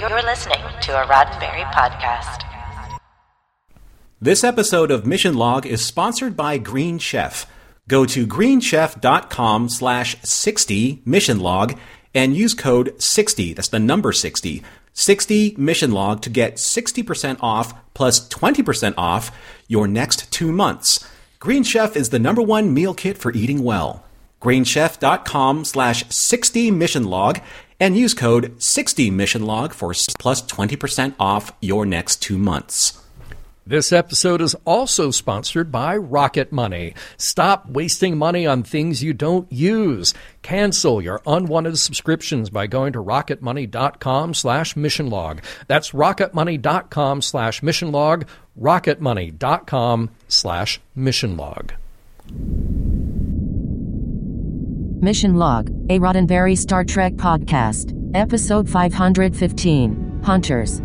You're listening to a Roddenberry podcast. This episode of Mission Log is sponsored by Green Chef. Go to greenchef.com slash 60 mission log and use code 60, that's the number 60, 60 mission log to get 60% off plus 20% off your next two months. Green Chef is the number one meal kit for eating well. greenchef.com slash 60 mission log and use code 60 mission log for plus 20% off your next two months. This episode is also sponsored by Rocket Money. Stop wasting money on things you don't use. Cancel your unwanted subscriptions by going to rocketmoney.com slash missionlog. That's rocketmoney.com slash missionlog, rocketmoney.com slash missionlog. Mission Log, a Roddenberry Star Trek podcast, episode 515 Hunters.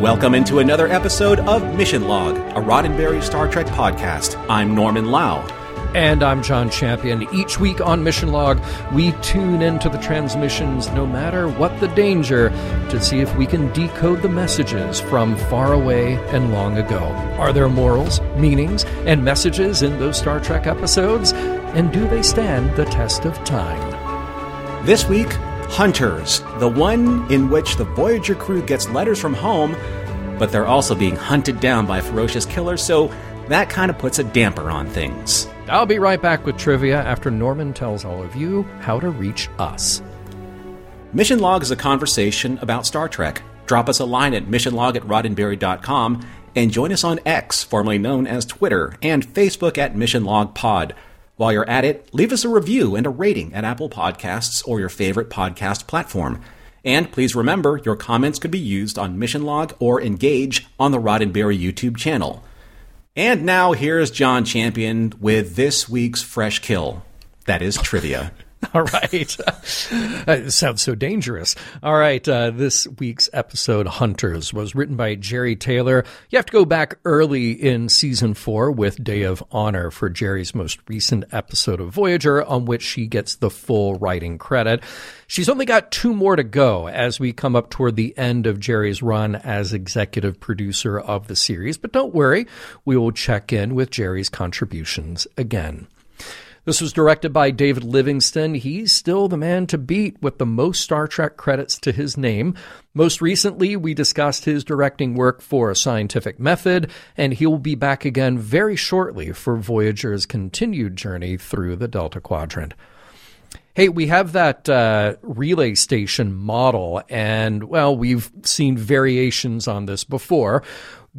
Welcome into another episode of Mission Log, a Roddenberry Star Trek podcast. I'm Norman Lowe. And I'm John Champion. Each week on Mission Log, we tune into the transmissions, no matter what the danger, to see if we can decode the messages from far away and long ago. Are there morals, meanings, and messages in those Star Trek episodes? And do they stand the test of time? This week, Hunters, the one in which the Voyager crew gets letters from home, but they're also being hunted down by ferocious killers, so that kind of puts a damper on things. I'll be right back with trivia after Norman tells all of you how to reach us. Mission Log is a conversation about Star Trek. Drop us a line at missionlog at roddenberry.com and join us on X, formerly known as Twitter, and Facebook at Mission Log Pod. While you're at it, leave us a review and a rating at Apple Podcasts or your favorite podcast platform. And please remember, your comments could be used on Mission Log or Engage on the Roddenberry YouTube channel. And now here's John Champion with this week's fresh kill. That is trivia. All right. it sounds so dangerous. All right. Uh, this week's episode, Hunters, was written by Jeri Taylor. You have to go back early in season four with Day of Honor for Jeri's most recent episode of Voyager, on which she gets the full writing credit. She's only got two more to go as we come up toward the end of Jeri's run as executive producer of the series. But don't worry, we will check in with Jeri's contributions again. This was directed by David Livingston. He's still the man to beat with the most Star Trek credits to his name. Most recently, we discussed his directing work for A Scientific Method, and he will be back again very shortly for Voyager's continued journey through the Delta Quadrant. Hey, we have that uh, relay station model, and well, we've seen variations on this before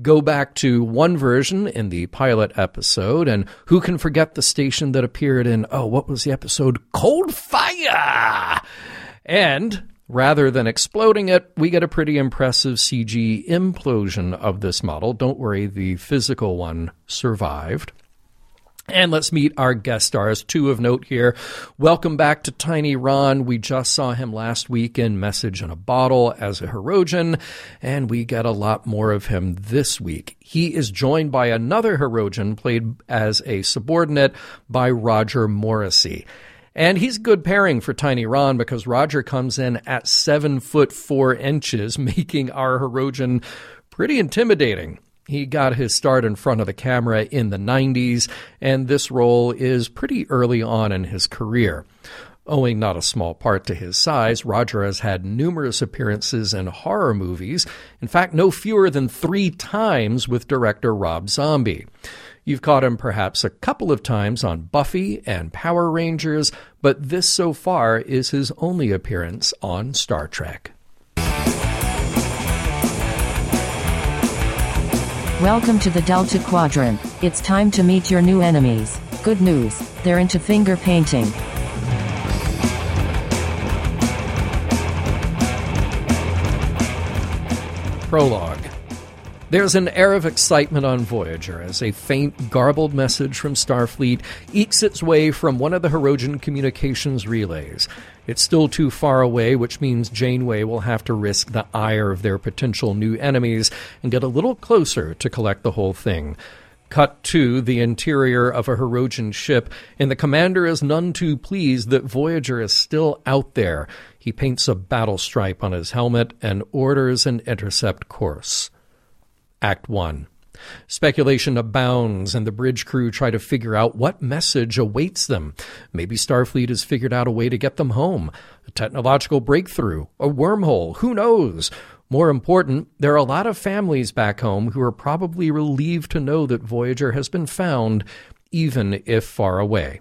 go back to one version in the pilot episode, and who can forget the station that appeared in, oh, what was the episode? Cold Fire! And rather than exploding it, we get a pretty impressive CG implosion of this model. Don't worry, the physical one survived. And let's meet our guest stars, two of note here. Welcome back to Tiny Ron. We just saw him last week in Message in a Bottle as a Hirogen, and we get a lot more of him this week. He is joined by another Hirogen played as a subordinate by Roger Morrissey. And he's good pairing for Tiny Ron because Roger comes in at seven foot four inches, making our Hirogen pretty intimidating. He got his start in front of the camera in the 90s, and this role is pretty early on in his career. Owing not a small part to his size, Roger has had numerous appearances in horror movies, in fact, no fewer than three times with director Rob Zombie. You've caught him perhaps a couple of times on Buffy and Power Rangers, but this so far is his only appearance on Star Trek. Welcome to the Delta Quadrant. It's time to meet your new enemies. Good news, they're into finger painting. Prologue. There's an air of excitement on Voyager as a faint, garbled message from Starfleet ekes its way from one of the Hirogen communications relays. It's still too far away, which means Janeway will have to risk the ire of their potential new enemies and get a little closer to collect the whole thing. Cut to the interior of a Hirogen ship, and the commander is none too pleased that Voyager is still out there. He paints a battle stripe on his helmet and orders an intercept course. Act 1. Speculation abounds, and the bridge crew try to figure out what message awaits them. Maybe Starfleet has figured out a way to get them home. A technological breakthrough, a wormhole, who knows? More important, there are a lot of families back home who are probably relieved to know that Voyager has been found, even if far away.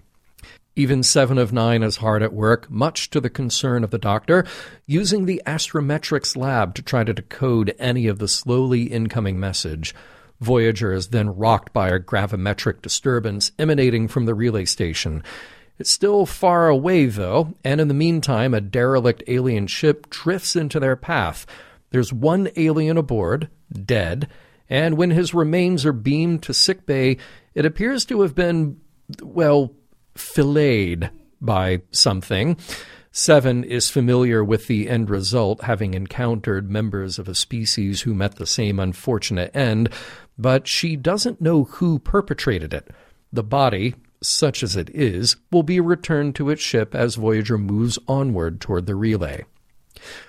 Even Seven of Nine is hard at work, much to the concern of the doctor, using the astrometrics lab to try to decode any of the slowly incoming message. Voyager is then rocked by a gravimetric disturbance emanating from the relay station. It's still far away, though, and in the meantime, a derelict alien ship drifts into their path. There's one alien aboard, dead, and when his remains are beamed to sickbay, it appears to have been, well, filleted by something. Seven is familiar with the end result, having encountered members of a species who met the same unfortunate end, but she doesn't know who perpetrated it. The body, such as it is, will be returned to its ship as Voyager moves onward toward the relay.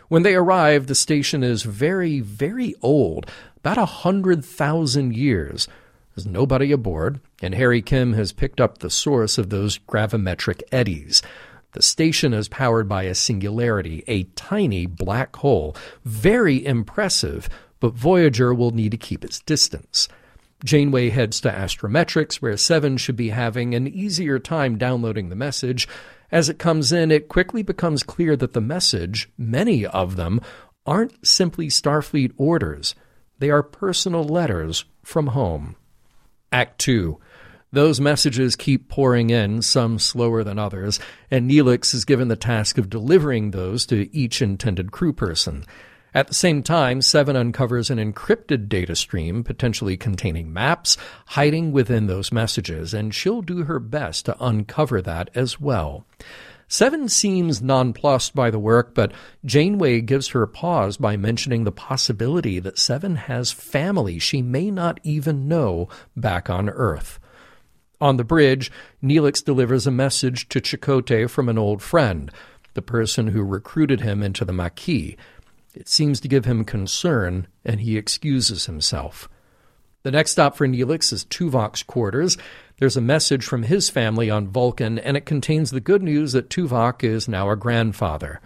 When they arrive, the station is very, very old, about a hundred thousand years. There's nobody aboard, and Harry Kim has picked up the source of those gravimetric eddies. The station is powered by a singularity, a tiny black hole. Very impressive, but Voyager will need to keep its distance. Janeway heads to Astrometrics, where Seven should be having an easier time downloading the message. As it comes in, it quickly becomes clear that the message, many of them, aren't simply Starfleet orders. They are personal letters from home. Act 2. Those messages keep pouring in, some slower than others, and Neelix is given the task of delivering those to each intended crew person. At the same time, Seven uncovers an encrypted data stream, potentially containing maps, hiding within those messages, and she'll do her best to uncover that as well. Seven seems nonplussed by the work, but Janeway gives her a pause by mentioning the possibility that Seven has family she may not even know back on Earth. On the bridge, Neelix delivers a message to Chakotay from an old friend, the person who recruited him into the Maquis. It seems to give him concern, and he excuses himself. The next stop for Neelix is Tuvok's quarters. There's a message from his family on Vulcan, and it contains the good news that Tuvok is now a grandfather.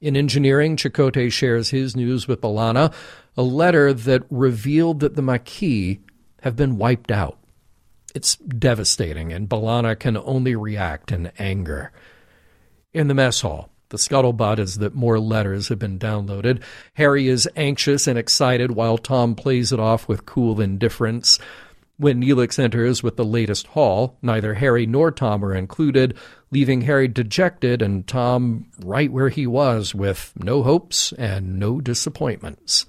In engineering, Chakotay shares his news with B'Elanna, a letter that revealed that the Maquis have been wiped out. It's devastating, and B'Elanna can only react in anger. In the mess hall, the scuttlebutt is that more letters have been downloaded. Harry is anxious and excited while Tom plays it off with cool indifference. When Neelix enters with the latest haul, neither Harry nor Tom are included, leaving Harry dejected and Tom right where he was with no hopes and no disappointments.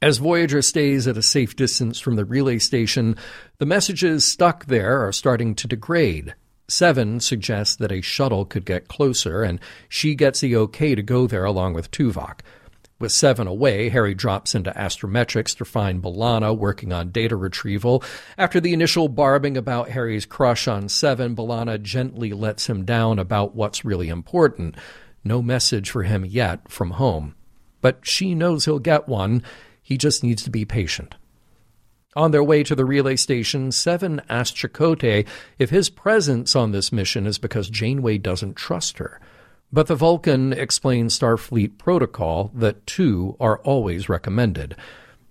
As Voyager stays at a safe distance from the relay station, the messages stuck there are starting to degrade. Seven suggests that a shuttle could get closer, and she gets the okay to go there along with Tuvok. With seven away, Harry drops into astrometrics to find B'Elanna working on data retrieval. After the initial barbing about Harry's crush on Seven, B'Elanna gently lets him down about what's really important. No message for him yet from home. But she knows he'll get one. He just needs to be patient. On their way to the relay station, Seven asks Chakotay if his presence on this mission is because Janeway doesn't trust her. But the Vulcan explains Starfleet protocol that two are always recommended.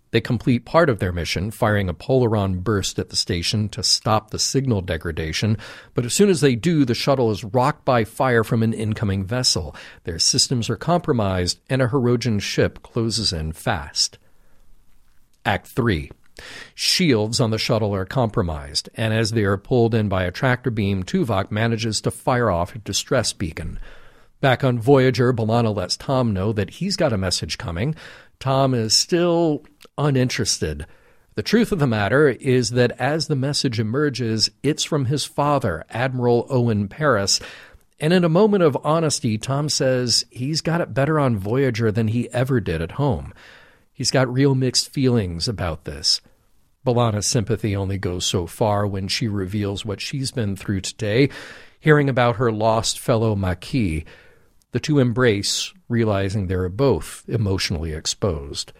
They complete part of their mission, firing a Polaron burst at the station to stop the signal degradation, but as soon as they do, the shuttle is rocked by fire from an incoming vessel. Their systems are compromised, and a Hirogen ship closes in fast. Act 3 Shields on the shuttle are compromised, and as they are pulled in by a tractor beam, Tuvok manages to fire off a distress beacon. Back on Voyager, B'Elanna lets Tom know that he's got a message coming. Tom is still uninterested. The truth of the matter is that as the message emerges, it's from his father, Admiral Owen Paris. And in a moment of honesty, Tom says he's got it better on Voyager than he ever did at home. He's got real mixed feelings about this. B'Elanna's sympathy only goes so far when she reveals what she's been through today, hearing about her lost fellow Maquis. The two embrace, realizing they're both emotionally exposed.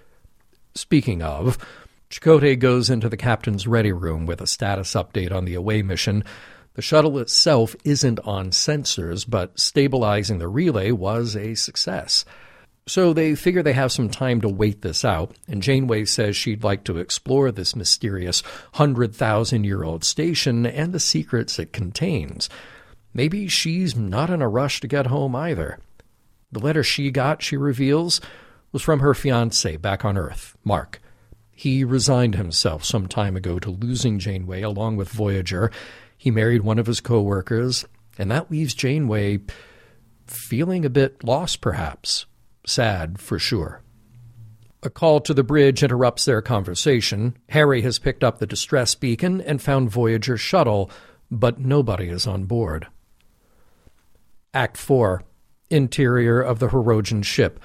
Speaking of, Chakotay goes into the captain's ready room with a status update on the away mission. The shuttle itself isn't on sensors, but stabilizing the relay was a success. So they figure they have some time to wait this out, and Janeway says she'd like to explore this mysterious 100,000 year old station and the secrets it contains. Maybe she's not in a rush to get home either. The letter she got, she reveals, was from her fiance back on Earth, Mark. He resigned himself some time ago to losing Janeway along with Voyager. He married one of his co workers, and that leaves Janeway feeling a bit lost, perhaps. Sad, for sure. A call to the bridge interrupts their conversation. Harry has picked up the distress beacon and found Voyager's shuttle, but nobody is on board. Act 4 Interior of the Hirogen ship.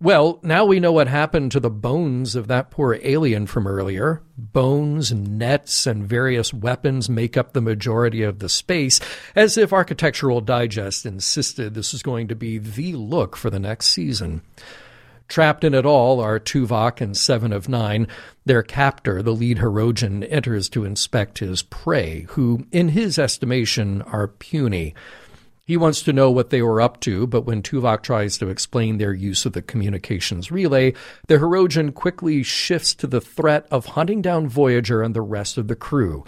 Well, now we know what happened to the bones of that poor alien from earlier. Bones, nets, and various weapons make up the majority of the space, as if Architectural Digest insisted this is going to be the look for the next season. Trapped in it all are Tuvok and Seven of Nine. Their captor, the lead Hirogen, enters to inspect his prey, who, in his estimation, are puny. He wants to know what they were up to, but when Tuvok tries to explain their use of the communications relay, the Hirogen quickly shifts to the threat of hunting down Voyager and the rest of the crew.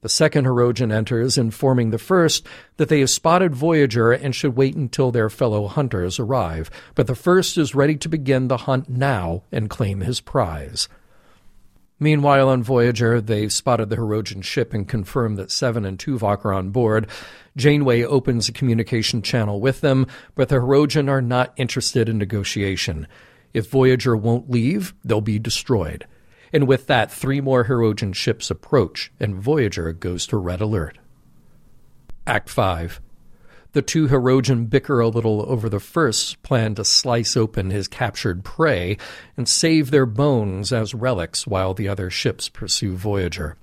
The second Hirogen enters, informing the first that they have spotted Voyager and should wait until their fellow hunters arrive. But the first is ready to begin the hunt now and claim his prize. Meanwhile, on Voyager, they've spotted the Hirogen ship and confirmed that Seven and Tuvok are on board. Janeway opens a communication channel with them, but the Hirogen are not interested in negotiation. If Voyager won't leave, they'll be destroyed. And with that, three more Hirogen ships approach, and Voyager goes to red alert. Act 5 the two Hirogen bicker a little over the first's plan to slice open his captured prey and save their bones as relics while the other ships pursue Voyager.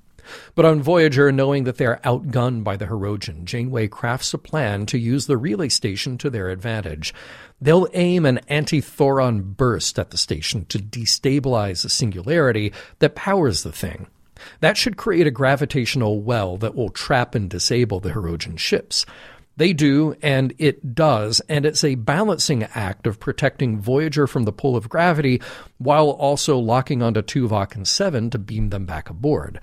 But on Voyager, knowing that they are outgunned by the Hirogen, Janeway crafts a plan to use the relay station to their advantage. They'll aim an anti-Thoron burst at the station to destabilize the singularity that powers the thing. That should create a gravitational well that will trap and disable the Hirogen ships. They do, and it does, and it's a balancing act of protecting Voyager from the pull of gravity while also locking onto Tuvok and Seven to beam them back aboard.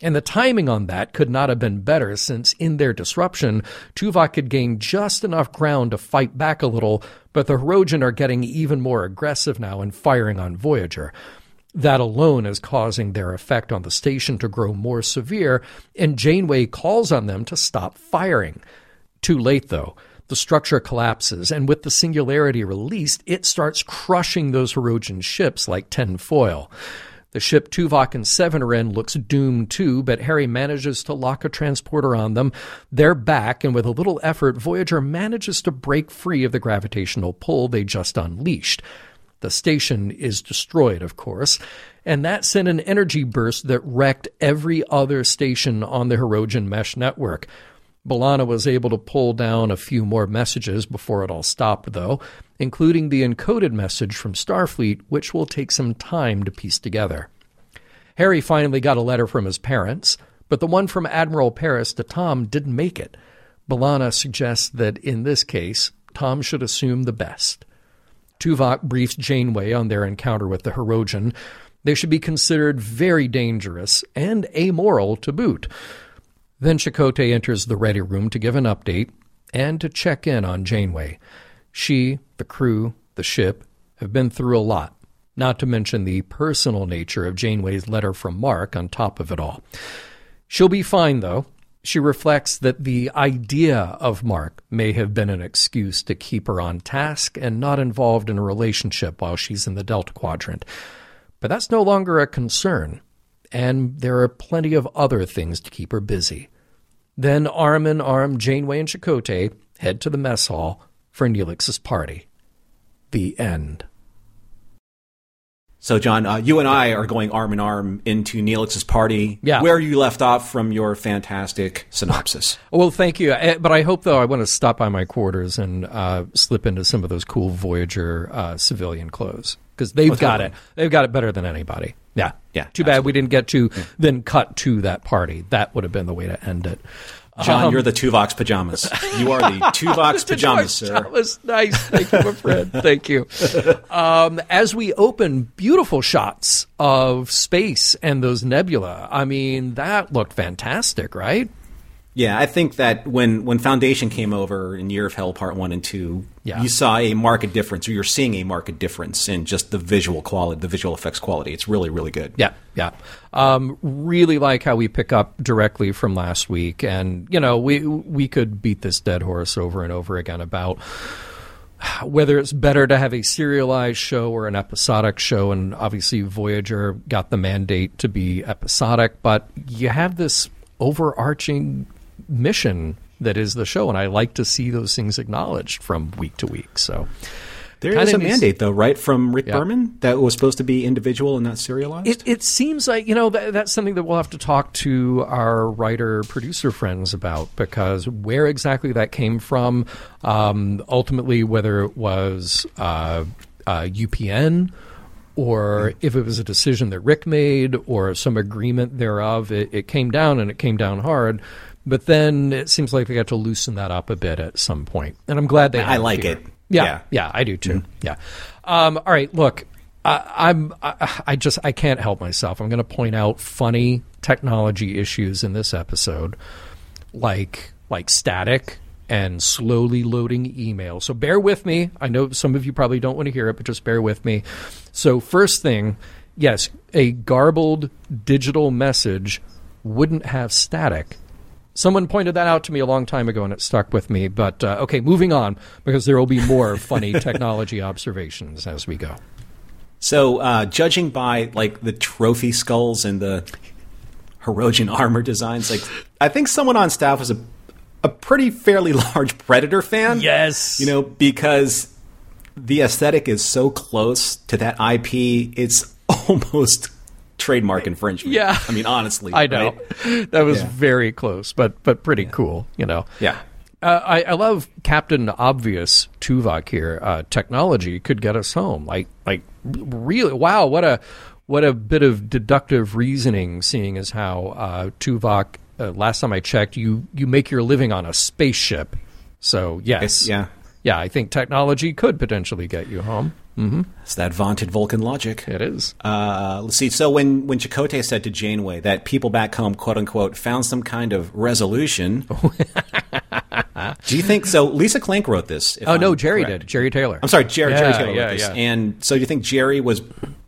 And the timing on that could not have been better since in their disruption, Tuvok had gained just enough ground to fight back a little, but the Hirogen are getting even more aggressive now and firing on Voyager. That alone is causing their effect on the station to grow more severe, and Janeway calls on them to stop firing. Too late, though. The structure collapses, and with the singularity released, it starts crushing those Hirogen ships like tin foil. The ship Tuvok and Seven are in looks doomed too, but Harry manages to lock a transporter on them. They're back, and with a little effort, Voyager manages to break free of the gravitational pull they just unleashed. The station is destroyed, of course, and that sent an energy burst that wrecked every other station on the Hirogen mesh network. B'Elanna was able to pull down a few more messages before it all stopped, though, including the encoded message from Starfleet, which will take some time to piece together. Harry finally got a letter from his parents, but the one from Admiral Paris to Tom didn't make it. B'Elanna suggests that in this case, Tom should assume the best. Tuvok briefs Janeway on their encounter with the Hirogen. They should be considered very dangerous and amoral to boot. Then Chakotay enters the ready room to give an update and to check in on Janeway. She, the crew, the ship have been through a lot, not to mention the personal nature of Janeway's letter from Mark on top of it all. She'll be fine, though. She reflects that the idea of Mark may have been an excuse to keep her on task and not involved in a relationship while she's in the Delta Quadrant. But that's no longer a concern. And there are plenty of other things to keep her busy. Then, arm in arm, Janeway and Chakotay head to the mess hall for Neelix's party. The end. So, John, uh, you and I are going arm in arm into Neelix's party. Yeah. Where you left off from your fantastic synopsis. Well, thank you. Eh, But I hope, though, I want to stop by my quarters and uh, slip into some of those cool Voyager uh, civilian clothes because they've got it. They've got it better than anybody. Yeah, Yeah, Too bad we didn't get to then cut to that party. That would have been the way to end it. John, Um, you're the Tuvok's pajamas. You are the Tuvok's pajamas, sir. That was nice. Thank you, my friend. Thank you. Um, as we open, beautiful shots of space and those nebula. I mean, that looked fantastic, right? Yeah, I think that when when Foundation came over in Year of Hell Part One and Two, Yeah. you saw a marked difference, or you're seeing a marked difference in just the visual quality, the visual effects quality. It's really, really good. Yeah, yeah. Um, really like how we pick up directly from last week, and you know, we we could beat this dead horse over and over again about whether it's better to have a serialized show or an episodic show, and obviously Voyager got the mandate to be episodic, but you have this overarching mission that is the show, and I like to see those things acknowledged from week to week. So. There Kinda a needs- mandate, though, right, from Rick Yeah. Berman that was supposed to be individual and not serialized. It, it seems like you know that, that's something that we'll have to talk to our writer producer friends about because where exactly that came from, um, ultimately whether it was uh, uh, UPN or if it was a decision that Rick made or some agreement thereof, it, it came down and it came down hard. But then it seems like they got to loosen that up a bit at some point, and I'm glad they. I like here. it. Yeah, Yeah. yeah, I do too. Yeah. Um, all right. Look, I, I'm. I, I just I can't help myself. I'm going to point out funny technology issues in this episode, like like static and slowly loading email. So bear with me. I know some of you probably don't want to hear it, but just bear with me. So first thing, yes, a garbled digital message wouldn't have static. Someone pointed that out to me a long time ago, and it stuck with me. But uh, okay, moving on because there will be more funny technology observations as we go. So, uh, judging by like the trophy skulls and the Hirogen armor designs, like I think someone on staff was a a pretty fairly large Predator fan. Yes. you know because the aesthetic is so close to that IP, it's almost trademark infringement. Yeah. I mean honestly, I know right? that was Yeah. very close, but but pretty cool. You know. Yeah. Uh, I, I love Captain Obvious Tuvok here. Uh, technology could get us home. Like, like really, wow! What a what a bit of deductive reasoning. Seeing as how uh, Tuvok, uh, last time I checked, you you make your living on a spaceship. So yes, Yeah. Yeah. I think technology could potentially get you home. Mm-hmm. It's that vaunted Vulcan logic. It is. Uh, let's see. So when when Chakotay said to Janeway that people back home, quote unquote, found some kind of resolution, do you think so? Lisa Klink wrote this. oh no, I'm Jeri correct. did. Jeri Taylor. I'm sorry, Jeri, Yeah, Jeri Taylor yeah, wrote this. yeah. And so do you think Jeri was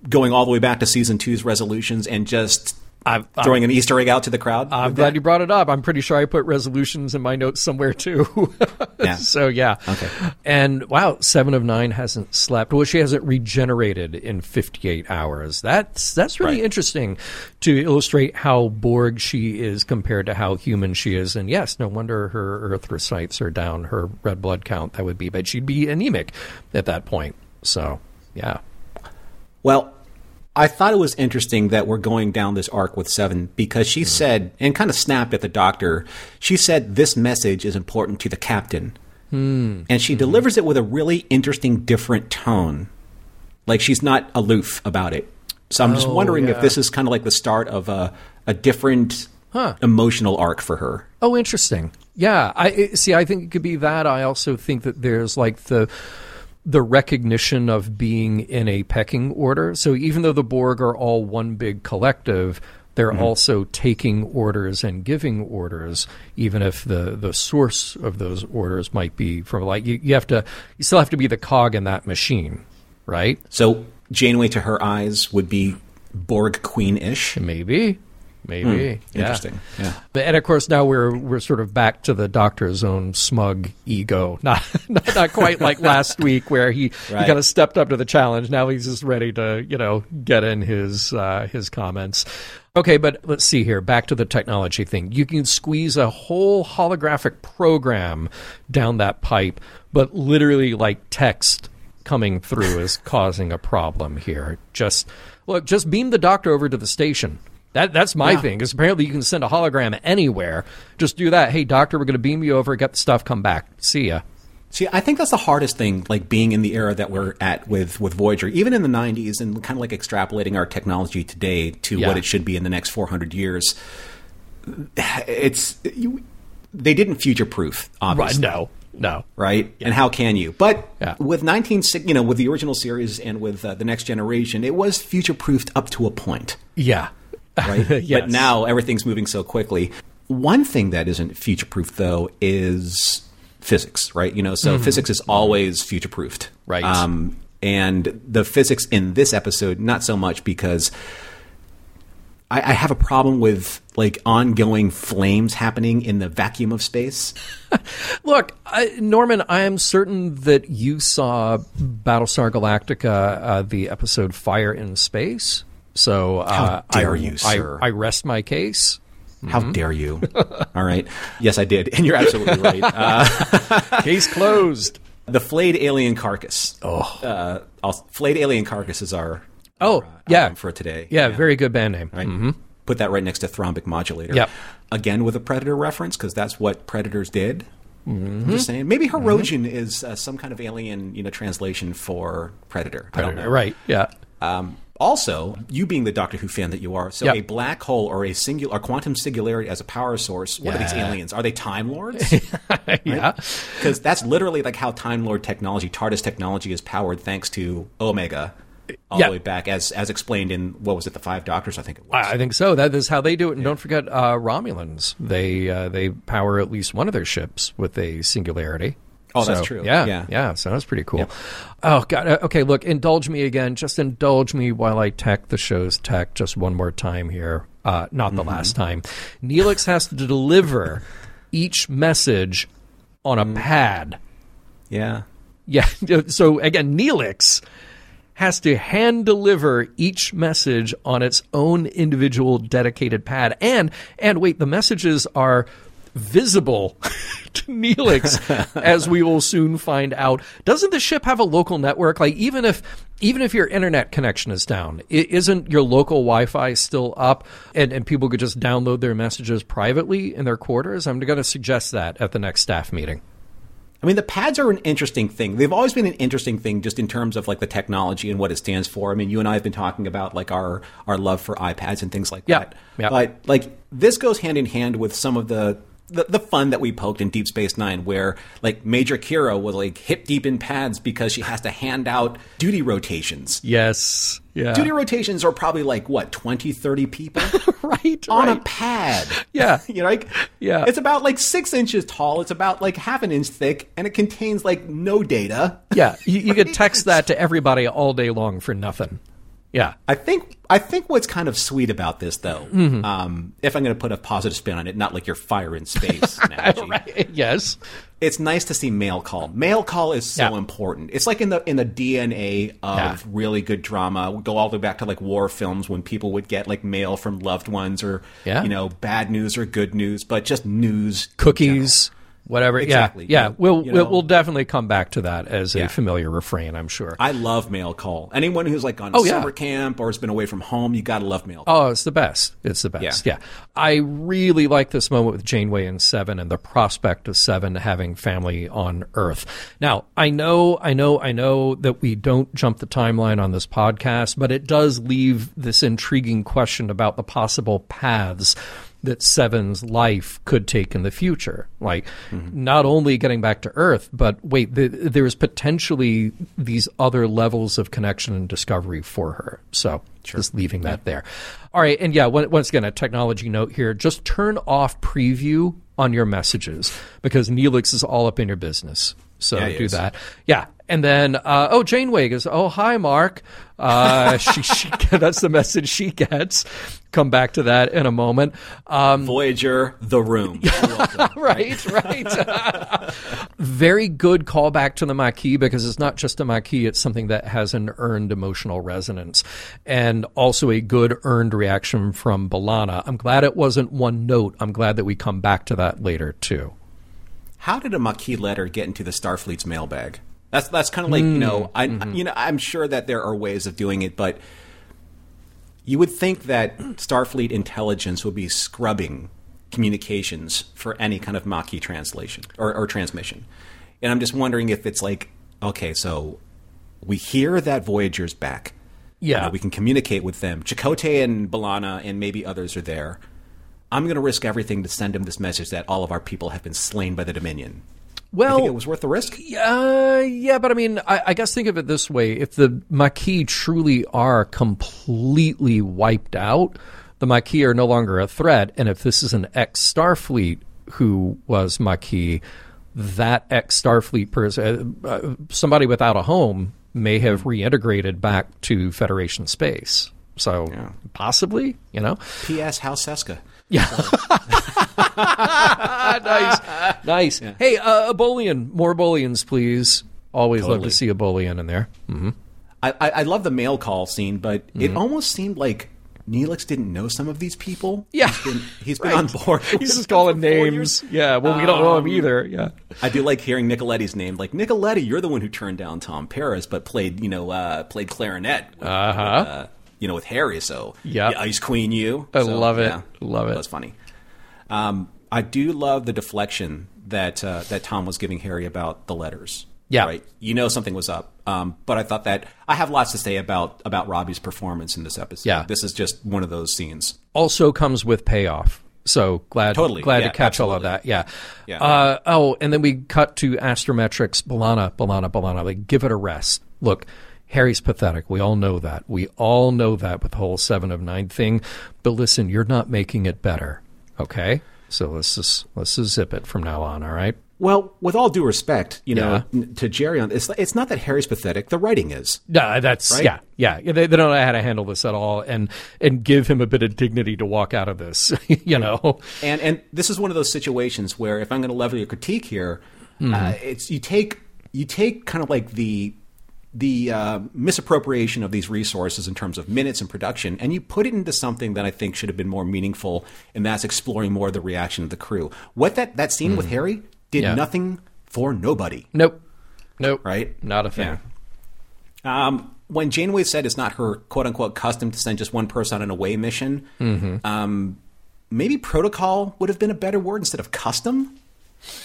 going all the way back to season two's resolutions and just I'm- I'm- throwing an Easter egg out to the crowd? I'm glad that? you brought it up. I'm pretty sure I put resolutions in my notes somewhere too. Yeah. so yeah. Okay. And wow, seven of nine hasn't slept. Well, she hasn't regenerated in 58 hours. That's that's really Right. interesting to illustrate how Borg she is compared to how human she is. And yes, no wonder her erythrocytes are down. Her red blood count that would be, but she'd be anemic at that point. So yeah. Well, I thought it was interesting that we're going down this arc with Seven because she hmm. said, and kind of snapped at the doctor, she said, This message is important to the captain. Hmm. And she hmm. delivers it with a really interesting, different tone. Like she's not aloof about it. So I'm just Oh, wondering yeah. if this is kind of like the start of a, a different Huh. emotional arc for her. Oh, interesting. Yeah, I see. I think it could be that. I also think that there's like the the recognition of being in a pecking order. So even though the Borg are all one big collective, they're mm-hmm. also taking orders and giving orders, even if the the source of those orders might be from like you, you have to you still have to be the cog in that machine, right? So Janeway, to her eyes, would be Borg Queen ish. Maybe. Maybe. Yeah. Interesting. Yeah. But, and of course, now we're we're sort of back to the doctor's own smug ego. Not not, not quite like last week where he, Right. he kind of stepped up to the challenge. Now he's just ready to you know get in his uh, his comments. Okay, but let's see here. Back to the technology thing. You can squeeze a whole holographic program down that pipe, but literally like text coming through is causing a problem here. Just look, just beam the doctor over to the station. That that's my Yeah. thing. Because apparently you can send a hologram anywhere. Just do that. Hey, doctor, we're going to beam you over. Get the stuff. Come back. See ya. See, I think that's the hardest thing, like being in the era that we're at with, with Voyager, even in the 90s, and kind of like extrapolating our technology today to Yeah. what it should be in the next 400 years. It's you, they didn't future proof, obviously. No. No. right? And how can you? But Yeah. with 19, you know, with the original series and with uh, the next generation, it was future proofed up to a point, Yeah. Right? Yes. But now everything's moving so quickly. One thing that isn't future proof though is physics, right? You know, so physics is always future proofed, Mm-hmm. Right. Um, and the physics in this episode, not so much because I, I have a problem with like ongoing flames happening in the vacuum of space. Look, I, Norman, I am certain that you saw Battlestar Galactica, uh, the episode "Fire in Space." So uh, How dare I, you, sir. I, rest my case. How Mm-hmm. dare you? All right. Yes, I did. And you're absolutely right. Uh, Case closed. the flayed alien carcass. Oh. Uh, flayed alien carcass is our, Oh, our, uh, yeah. for today. Yeah, very good band name. Right? Put that right next to thrombic modulator. Yep. Again, with a Predator reference, because that's what Predators did. Mm-hmm. I'm just saying. Maybe Hirogen is uh, some kind of alien, you know, translation for Predator. I don't know. Right. Yeah. Um, also, you being the Doctor Who fan that you are, so Yep. a black hole or a singular, or quantum singularity as a power source. What are these aliens? Are they Time Lords? Yeah. Because that's literally like how Time Lord technology, TARDIS technology, is powered thanks to Omega, all Yeah. the way back as as explained in what was it, the Five Doctors? I think it was. I I think so. That is how they do it. And don't forget uh, Romulans. They uh, they power at least one of their ships with a singularity. Oh, that's true. Yeah, Yeah. yeah. So that's pretty cool. Oh God. uh, Okay, look. Indulge me again. Just indulge me while I tech the show's tech just one more time here. Uh, not the last time. Neelix has to deliver each message on a pad. yeah. Yeah. So again, Neelix has to hand deliver each message on its own individual dedicated pad. And and wait, the messages are visible to Neelix, as we will soon find out. Doesn't the ship have a local network? Like even if even if your internet connection is down, isn't your local Wi-Fi still up, and, and people could just download their messages privately in their quarters? I'm going to suggest that at the next staff meeting. I mean, the pads are an interesting thing. They've always been an interesting thing, just in terms of like the technology and what it stands for. I mean, you and I have been talking about like our our love for iPads and things like Yeah. that. Yeah. But like this goes hand in hand with some of the, the the fun that we poked in Deep Space Nine, where like Major Kira was like hip deep in pads because she has to hand out duty rotations. Yes. Yeah. Duty rotations are probably like what 20, 30 people right. on right. a pad. Yeah. you know, like Yeah. it's about like six inches tall. It's about like half an inch thick, and it contains like no data. Yeah, you, you could text that to everybody all day long for nothing. Yeah. I think I think what's kind of sweet about this, though, Mm-hmm. um, if I'm going to put a positive spin on it, not like your fire in space analogy, yes. it's nice to see mail call. Mail call is so Yeah. important. It's like in the in the DNA of Yeah. really good drama. We go all the way back to like war films when people would get like mail from loved ones or Yeah. you know bad news or good news, but just news, Cookies, whatever. Exactly. Yeah. Yeah. We'll, you we'll know. we'll definitely come back to that as a familiar refrain, I'm sure. I love mail call. Anyone who's like on Oh, yeah. summer camp or has been away from home, you got to love mail call. Oh, it's the best. It's the best. Yeah. Yeah. I really like this moment with Janeway and Seven and the prospect of Seven having family on Earth. Now, I know, I know, I know that we don't jump the timeline on this podcast, but it does leave this intriguing question about the possible paths that Seven's life could take in the future. Like, not only getting back to Earth, but wait, th- there's potentially these other levels of connection and discovery for her. So, just leaving that there. All right, and yeah, on- once again, a technology note here: just turn off preview on your messages because Neelix is all up in your business. So Yeah, do is. that. Yeah. And then, uh, oh, Janeway goes, oh, hi, Mark. Uh, she, she, that's the message she gets. Come back to that in a moment. Um, Voyager, the room. Welcome. right, right. Very good callback to the Maquis because it's not just a Maquis, it's something that has an earned emotional resonance and also a good earned reaction from B'Elanna. I'm glad it wasn't one note. I'm glad that we come back to that later, too. How did a Maquis letter get into the Starfleet's mailbag? That's that's kind of like you know I mm-hmm. you know I'm sure that there are ways of doing it, but you would think that Starfleet intelligence would be scrubbing communications for any kind of Maquis translation or, or transmission, and I'm just wondering if it's like okay, so we hear that Voyager's back. Yeah. You know, we can communicate with them. Chakotay and B'Elanna and maybe others are there. I'm going to risk everything to send him this message that all of our people have been slain by the Dominion. Well, it was worth the risk. Uh, yeah, but I mean, I, I guess think of it this way: if the Maquis truly are completely wiped out, the Maquis are no longer a threat, and if this is an ex Starfleet who was Maquis, that ex Starfleet person, uh, uh, somebody without a home, may have reintegrated back to Federation space. So Yeah. possibly, you know. P.S. House Seska. nice, nice. Hey, uh, a Bolian, more Abolians, please. Always love to see a Bolian in there. I, I, I love the mail call scene, but Mm-hmm. it almost seemed like Neelix didn't know some of these people. Yeah. he's been, he's been Right. on board. He's just calling names. Yeah, well, we don't know him Um, either. Yeah. I do like hearing Nicoletti's name. Like Nicoletti, you're the one who turned down Tom Paris, but played you know uh, played clarinet. With, Uh-huh. with, uh, you know, with Harry. So Yep. the Ice Queen, you. I So, love it. yeah, Love it. That's funny. Um, I do love the deflection that uh, that Tom was giving Harry about the letters. Yeah. right. You know something was up. Um, but I thought that I have lots to say about about Robbie's performance in this episode. Yeah. this is just one of those scenes. Also comes with payoff. So glad, Totally. glad Yeah, to catch all of that. Yeah. Yeah. Uh, oh, and then we cut to Astrometrics. B'Elanna, B'Elanna, B'Elanna. Like, give it a rest. Look, Harry's pathetic. We all know that. We all know that with the whole seven of nine thing. But listen, you're not making it better. Okay. So let's just let's just zip it from now on. All right. Well, with all due respect, you know, Yeah. to Jeri on it's it's not that Harry's pathetic. The writing is. Yeah, that's Right? yeah, yeah. They, they don't know how to handle this at all, and and give him a bit of dignity to walk out of this. you know, And and this is one of those situations where if I'm going to level your critique here, uh, it's you take you take kind of like the the uh, misappropriation of these resources in terms of minutes and production, and you put it into something that I think should have been more meaningful, and that's exploring more of the reaction of the crew. What that that scene with Harry did Yeah. nothing for nobody. nope, nope, Right? Not a thing. Yeah. Um, when Janeway said it's not her quote unquote custom to send just one person on an away mission, um, maybe protocol would have been a better word instead of custom.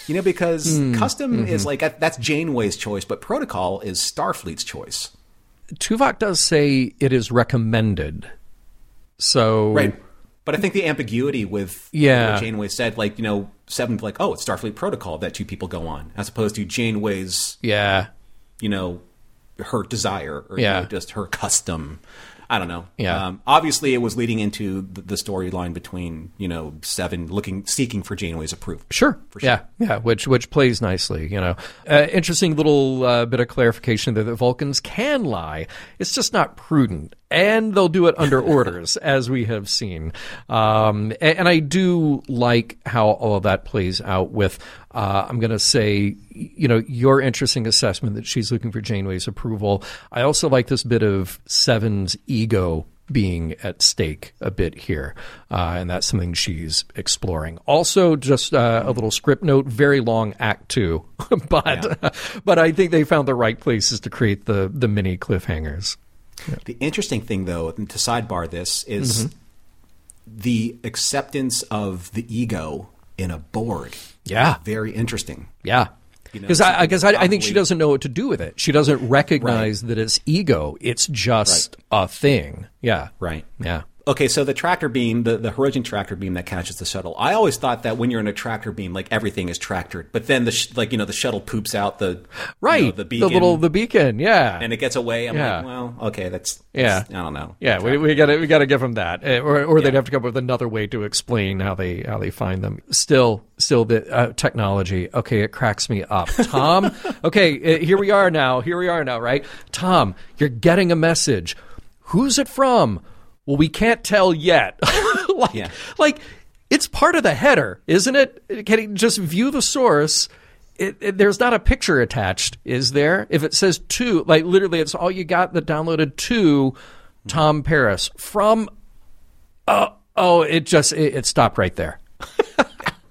You know, because hmm, custom is mm-hmm. like that's Janeway's choice, but protocol is Starfleet's choice. Tuvok does say it is recommended. So Right. But I think the ambiguity with Yeah. what Janeway said, like, you know, Seven, like, oh, it's Starfleet protocol that two people go on, as opposed to Janeway's yeah, you know, her desire or you Yeah. know, just her custom. I don't know. Yeah. Um, obviously, it was leading into the, the storyline between you know Seven looking seeking for Janeway's approval. Sure. Yeah, yeah, which which plays nicely. You know, uh, interesting little uh, bit of clarification there that Vulcans can lie. It's just not prudent, and they'll do it under orders, as we have seen. Um, and, and I do like how all of that plays out. With uh, I'm going to say, you know, your interesting assessment that she's looking for Janeway's approval. I also like this bit of Seven's ego being at stake a bit here, uh, and that's something she's exploring. Also, just uh, a little script note: very long Act Two, but but I think they found the right places to create the the mini cliffhangers. The interesting thing, though, to sidebar this, is Mm-hmm. the acceptance of the ego in a Borg. Yeah, Very interesting. yeah. You know, Because I, I guess I, I think she doesn't know what to do with it. She doesn't recognize that it's ego. It's just a thing. Yeah. Right. Yeah. Okay, so the tractor beam, the, the Hirogen tractor beam that catches the shuttle. I always thought that when you're in a tractor beam, like everything is tractored, but then the sh- like you know the shuttle poops out the you Right. know, the beacon little the beacon. Yeah. and it gets away. I'm Yeah. like, well, okay, that's Yeah. I don't know. yeah, we, we got to we got to give them that, Uh, or or they'd have to come up with another way to explain how they how they find them. Still, still the uh, technology. Okay, it cracks me up. Tom, okay, uh, here we are now. Here we are now, right? Tom, you're getting a message. Who's it from? Well, we can't tell yet. like, Yeah. like it's part of the header, isn't it? Can he just view the source? It, it- there's not a picture attached, is there? If it says to, like literally, it's all you got that downloaded to Tom Paris from. Oh, oh, it just it, it stopped right there.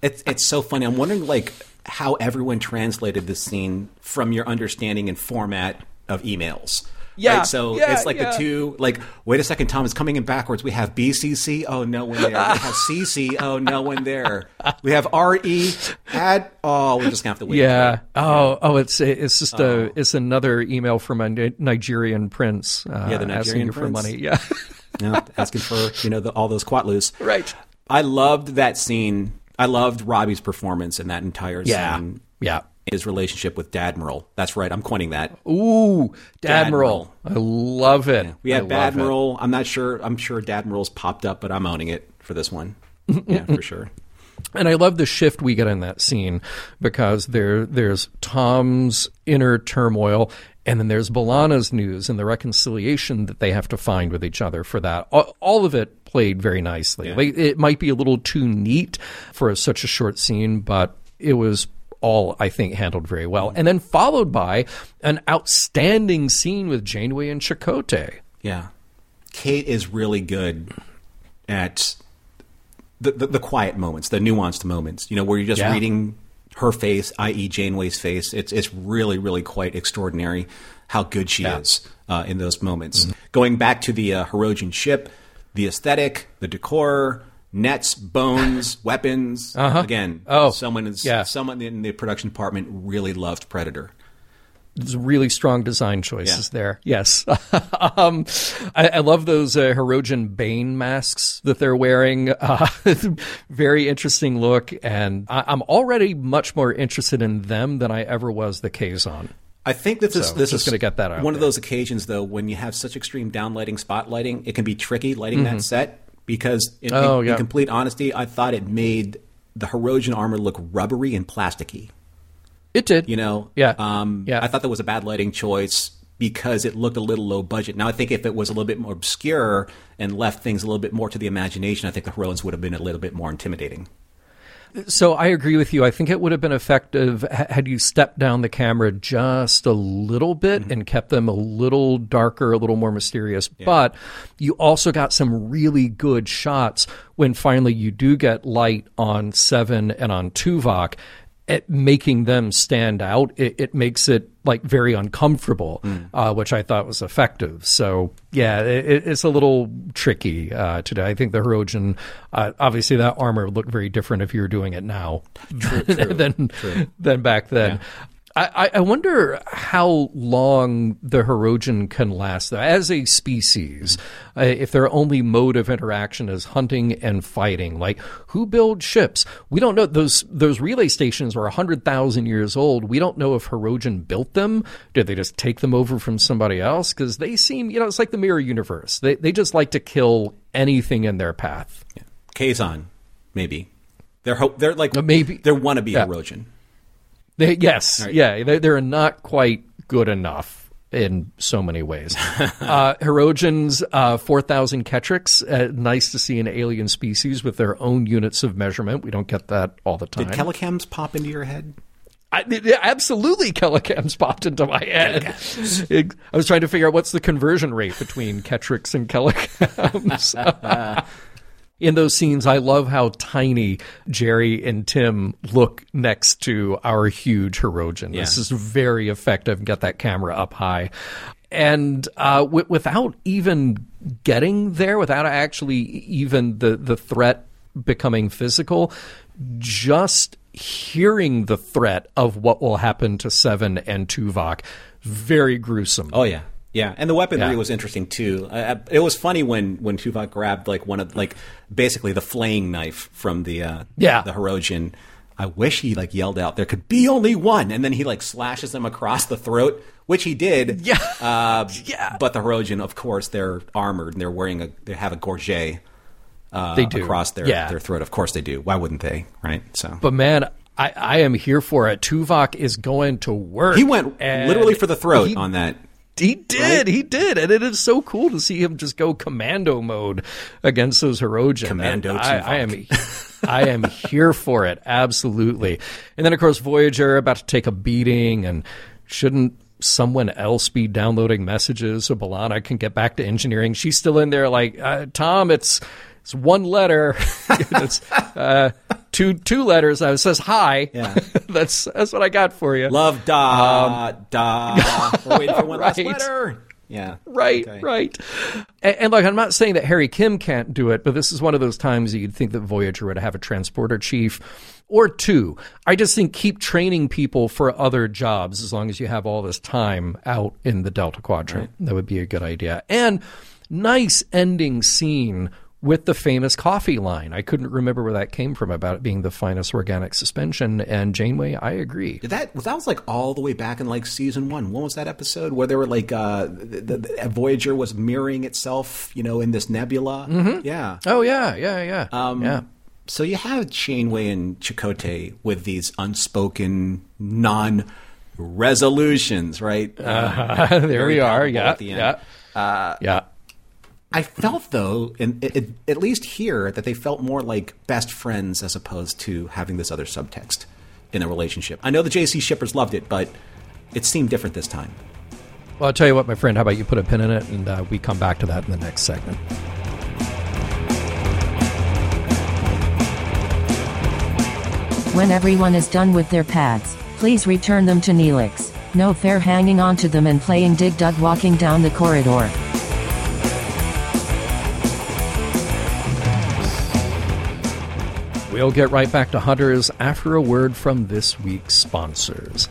It's it's so funny. I'm wondering like how everyone translated this scene from your understanding and format of emails. Yeah, Right? So yeah, it's like yeah. the two like wait a second, Tom is coming in backwards. We have BCC, oh no one there. We have CC, oh no one there. We have RE add oh we're just gonna have to wait. Yeah. Oh, oh, it's it's just a it's another email from a Nigerian prince. Uh, Yeah, the asking Nigerian for prince. money. Yeah. You know, asking for, you know, the, all those quatloos. Right. I loved that scene. I loved Robbie's performance in that entire Yeah. scene. Yeah. His relationship with Dadmiral. That's right. I'm coining that. Ooh, Dadmiral. Dadmiral. I love it. We have. Badmiral. I'm not sure. I'm sure Dadmiral's popped up, but I'm owning it for this one. yeah, for sure. And I love the shift we get in that scene because there there's Tom's inner turmoil and then there's B'Elanna's news and the reconciliation that they have to find with each other for that. All, all of it played very nicely. Like, it might be a little too neat for such a short scene, but it was all I think handled very well. And then followed by an outstanding scene with Janeway and Chakotay. Yeah. Kate is really good at the, the, the quiet moments, the nuanced moments, you know, where you're just Yeah. reading her face, i.e., Janeway's face. It's, it's really, really quite extraordinary how good she Yeah. is uh, in those moments. Going back to the uh, Hirogen ship, the aesthetic, the decor, nets, bones, weapons. Again, Oh, someone is yeah. someone in the production department really loved Predator. There's really strong design choices there. Yes. um, I, I love those uh, Hirogen Bane masks that they're wearing. Uh, very interesting look. And I, I'm already much more interested in them than I ever was the Kazon. I think that this So, this is gonna get that out one of those occasions though when you have such extreme downlighting, spotlighting, it can be tricky lighting that set because in. Oh, in, yeah. in complete honesty, I thought it made the Hirogen armor look rubbery and plasticky. It did. You know, Yeah. Um, Yeah. I thought that was a bad lighting choice because it looked a little low budget. Now I think if it was a little bit more obscure and left things a little bit more to the imagination, I think the Hirogens would have been a little bit more intimidating. So I agree with you. I think it would have been effective had you stepped down the camera just a little bit Mm-hmm. and kept them a little darker, a little more mysterious. But you also got some really good shots when finally you do get light on Seven and on Tuvok. At making them stand out, it, it makes it like very uncomfortable, Mm. uh, which I thought was effective. So yeah, it, it's a little tricky uh, today. I think the Hirogen, uh, obviously that armor would look very different if you were doing it now than than back then. I, I- wonder how long the Hirogen can last, though. As a species, uh, if their only mode of interaction is hunting and fighting, like who builds ships? We don't know. Those those relay stations are hundred thousand years old. We don't know if Hirogen built them. Did they just take them over from somebody else? Because they seem, you know, it's like the mirror universe. They they just like to kill anything in their path. Kazon, maybe. They're hope they're like Uh, maybe. they're wannabe Yeah. Hirogen. They, yes, Right. yeah, they, they're not quite good enough in so many ways. uh, Hirogens, uh, 4,000 Ketriks. Uh, nice to see an alien species with their own units of measurement. We don't get that all the time. Did Telecams pop into your head? I, it- absolutely, Kellicams popped into my head. I was trying to figure out what's the conversion rate between Ketriks and Kelicams. In those scenes, I love how tiny Jeri and Tim look next to our huge Hirogen. This is very effective. Get that camera up high. And uh, w- without even getting there, without actually even the, the threat becoming physical, just hearing the threat of what will happen to Seven and Tuvok, very gruesome. Oh yeah. Yeah, and the weaponry Yeah. was interesting too. Uh, it was funny when when Tuvok grabbed like one of like basically the flaying knife from the uh, Yeah. the Hirogen. I wish he like yelled out, "There could be only one," and then he like slashes them across the throat, which he did. Yeah. uh, Yeah. But the Hirogen, of course, they're armored and they're wearing a they have a gorget uh, They do. across their Yeah. their throat. Of course they do. Why wouldn't they? Right. So But man, I, I am here for it. Tuvok is going to work. he went literally for the throat he- on that. He did, he did, and it is so cool to see him just go commando mode against those Hirogen. Commando And I, I am, I am here for it, absolutely. And then of course Voyager about to take a beating, and shouldn't someone else be downloading messages so B'Elanna can get back to engineering? She's still in there, like uh, Tom. It's it's one letter. it's uh, two two letters. It says hi. Yeah. that's that's what I got for you. Love da da. We're waiting for one last Um, Right. letter. Yeah. Right, Okay. right. And, and look, I'm not saying that Harry Kim can't do it, but this is one of those times that you'd think that Voyager would have a transporter chief or two. I just think keep training people for other jobs as long as you have all this time out in the Delta Quadrant. That would be a good idea. And nice ending scene with the famous coffee line. I couldn't remember where that came from about it being the finest organic suspension. And Janeway, I agree. Did that that was like all the way back in like season one. When was that episode where they were like uh, the, the, Voyager was mirroring itself, you know, in this nebula? Mm-hmm. Yeah. Oh, yeah, yeah, yeah. Um, yeah. So you have Janeway and Chakotay with these unspoken non resolutions, right? Uh, there we are. Yeah, the end. yeah. Yeah. I felt though, in, it, it, at least here, that they felt more like best friends as opposed to having this other subtext in a relationship. I know the JC shippers loved it, but it seemed different this time. Well, I'll tell you what, my friend. How about you put a pin in it, and uh, we come back to that in the next segment. When everyone is done with their pads, please return them to Neelix. No fair hanging onto them and playing dig dug walking down the corridor. We'll get right back to Hunters after a word from this week's sponsors.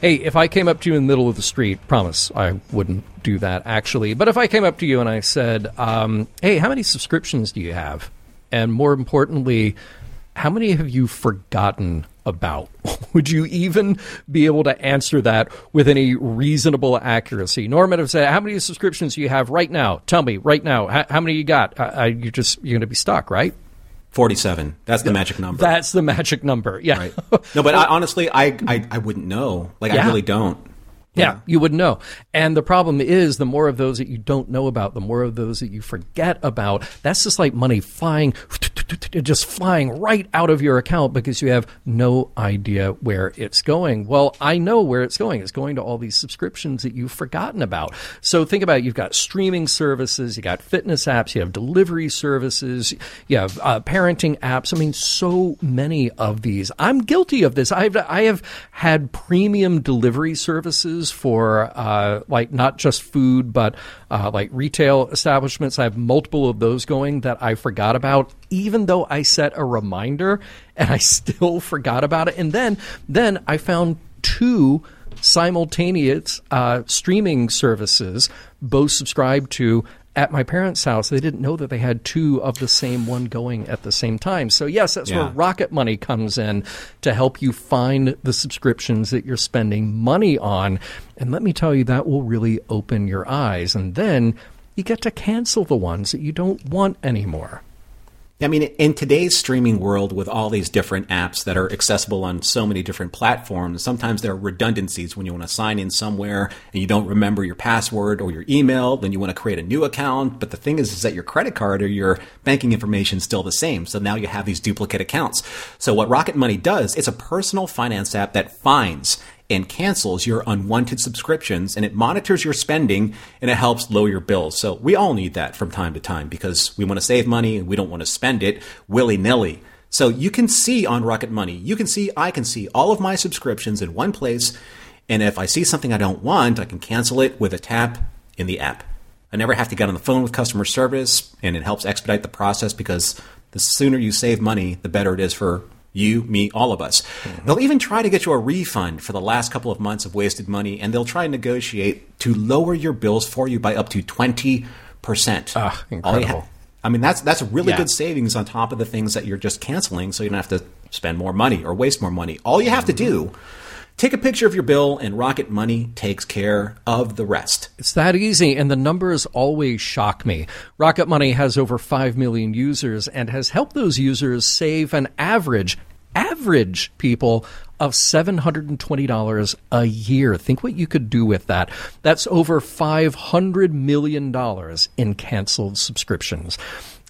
Hey, if I came up to you in the middle of the street, promise I wouldn't do that actually. But if I came up to you and I said, um, "Hey, how many subscriptions do you have?" and more importantly, how many have you forgotten about? Would you even be able to answer that with any reasonable accuracy? Norman would say, "How many subscriptions do you have right now? Tell me right now. How, how many you got? Uh, uh, you just you're going to be stuck, right?" 47. That's the magic number. That's the magic number. Yeah. right. No, but I, honestly, I, I, I wouldn't know. Like, I really don't. Yeah, you wouldn't know. And the problem is, the more of those that you don't know about, the more of those that you forget about. That's just like money flying, just flying right out of your account because you have no idea where it's going. Well, I know where it's going. It's going to all these subscriptions that you've forgotten about. So think about it. You've got streaming services, you got fitness apps, you have delivery services, you have uh, parenting apps. I mean, so many of these. I'm guilty of this. I've I have had premium delivery services for uh, like not just food, but uh, like retail establishments. I have multiple of those going that I forgot about, even though I set a reminder, and I still forgot about it. And then then I found two simultaneous uh, streaming services, both subscribed to at my parents' house. They didn't know that they had two of the same one going at the same time. So, yes, that's Yeah. where Rocket Money comes in to help you find the subscriptions that you're spending money on. And let me tell you, that will really open your eyes. And then you get to cancel the ones that you don't want anymore. I mean, in today's streaming world, with all these different apps that are accessible on so many different platforms, sometimes there are redundancies when you want to sign in somewhere and you don't remember your password or your email. Then you want to create a new account. But the thing is, is that your credit card or your banking information is still the same. So now you have these duplicate accounts. So what Rocket Money does, it's a personal finance app that finds and cancels your unwanted subscriptions and it monitors your spending and it helps lower your bills. So we all need that from time to time because we want to save money and we don't want to spend it willy nilly. So you can see on Rocket Money, you can see, I can see all of my subscriptions in one place. And if I see something I don't want, I can cancel it with a tap in the app. I never have to get on the phone with customer service and it helps expedite the process because the sooner you save money, the better it is for You, me, all of us. They'll even try to get you a refund for the last couple of months of wasted money, and they'll try and negotiate to lower your bills for you by up to 20%. Ah, incredible. ha- I mean, that's that's really Yeah. good savings on top of the things that you're just canceling, so you don't have to spend more money or waste more money. All you have to do, take a picture of your bill, and Rocket Money takes care of the rest. It's that easy, and the numbers always shock me. Rocket Money has over 5 million users and has helped those users save an average, average people of $720 a year. Think what you could do with that. That's over $500 million in canceled subscriptions.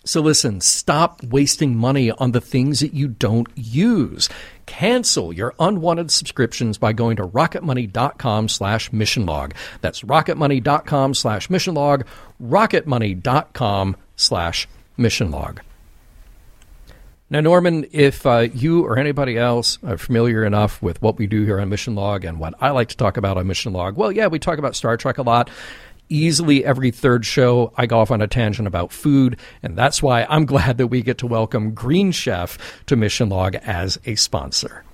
So listen, stop wasting money on the things that you don't use. Cancel your unwanted subscriptions by going to rocketmoney.com slash missionlog. That's rocketmoney.com slash missionlog, rocketmoney.com slash missionlog. Now, Norman, if uh, you or anybody else are familiar enough with what we do here on Mission Log and what I like to talk about on Mission Log, well, yeah, we talk about Star Trek a lot. Easily every third show, I go off on a tangent about food, and that's why I'm glad that we get to welcome Green Chef to Mission Log as a sponsor.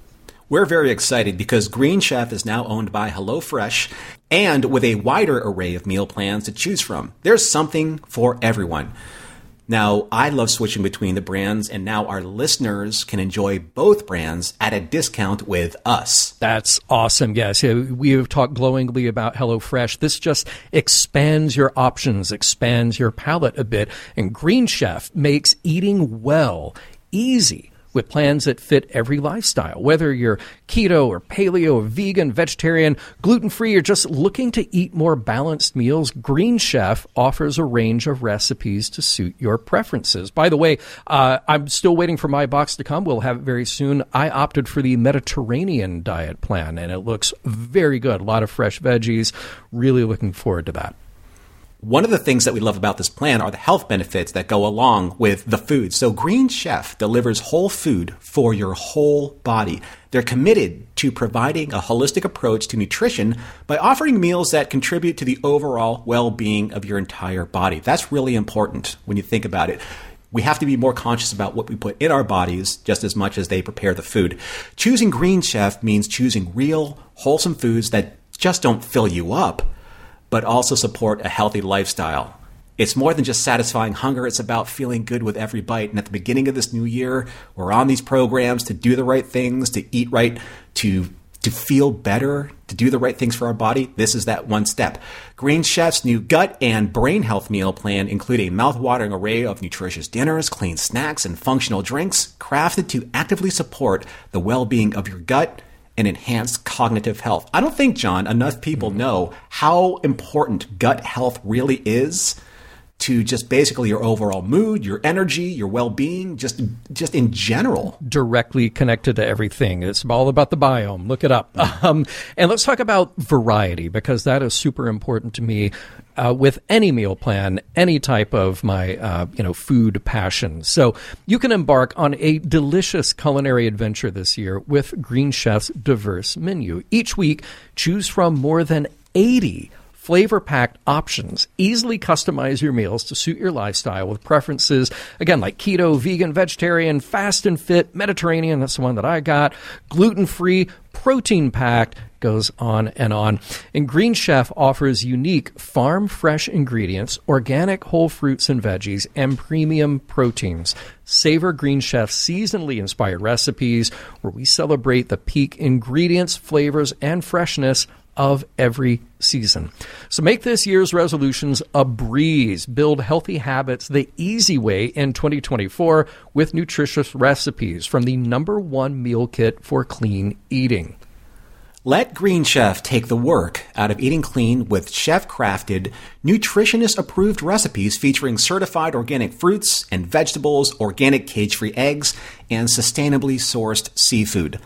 We're very excited because Green Chef is now owned by HelloFresh and with a wider array of meal plans to choose from. There's something for everyone. Now, I love switching between the brands, and now our listeners can enjoy both brands at a discount with us. That's awesome. Yeah, we have talked glowingly about HelloFresh. This just expands your options, expands your palate a bit. And Green Chef makes eating well easy with plans that fit every lifestyle. Whether you're keto or paleo or vegan, vegetarian, gluten free, or just looking to eat more balanced meals, Green Chef offers a range of recipes to suit your preferences. By the way, uh, I'm still waiting for my box to come. We'll have it very soon. I opted for the Mediterranean diet plan, and it looks very good. A lot of fresh veggies. Really looking forward to that. One of the things that we love about this plan are the health benefits that go along with the food. So Green Chef delivers whole food for your whole body. They're committed to providing a holistic approach to nutrition by offering meals that contribute to the overall well-being of your entire body. That's really important when you think about it. We have to be more conscious about what we put in our bodies just as much as they prepare the food. Choosing Green Chef means choosing real, wholesome foods that just don't fill you up but also support a healthy lifestyle. It's more than just satisfying hunger, it's about feeling good with every bite. And at the beginning of this new year, we're on these programs to do the right things, to eat right, to to feel better, to do the right things for our body. This is that one step. Green Chef's new gut and brain health meal plan include a mouth-watering array of nutritious dinners, clean snacks, and functional drinks crafted to actively support the well-being of your gut and enhance cognitive health. I don't think, John, enough people mm-hmm. know how important gut health really is to just basically your overall mood, your energy, your well-being, just just in general. directly connected to everything. It's all about the biome. Look it up. Um, and let's talk about variety because that is super important to me. Uh, with any meal plan, any type of my uh, you know food passion, so you can embark on a delicious culinary adventure this year with Green Chef's diverse menu. Each week, choose from more than eighty flavor packed options. Easily customize your meals to suit your lifestyle with preferences, again, like keto, vegan, vegetarian, fast and fit, Mediterranean, that's the one that I got, gluten free, protein packed, goes on and on. And Green Chef offers unique farm fresh ingredients, organic whole fruits and veggies, and premium proteins. Savor Green Chef's seasonally inspired recipes where we celebrate the peak ingredients, flavors, and freshness of every season. So make this year's resolutions a breeze. Build healthy habits the easy way in 2024 with nutritious recipes from the number one meal kit for clean eating. Let Green Chef take the work out of eating clean with chef crafted, nutritionist approved recipes featuring certified organic fruits and vegetables, organic cage free eggs, and sustainably sourced seafood.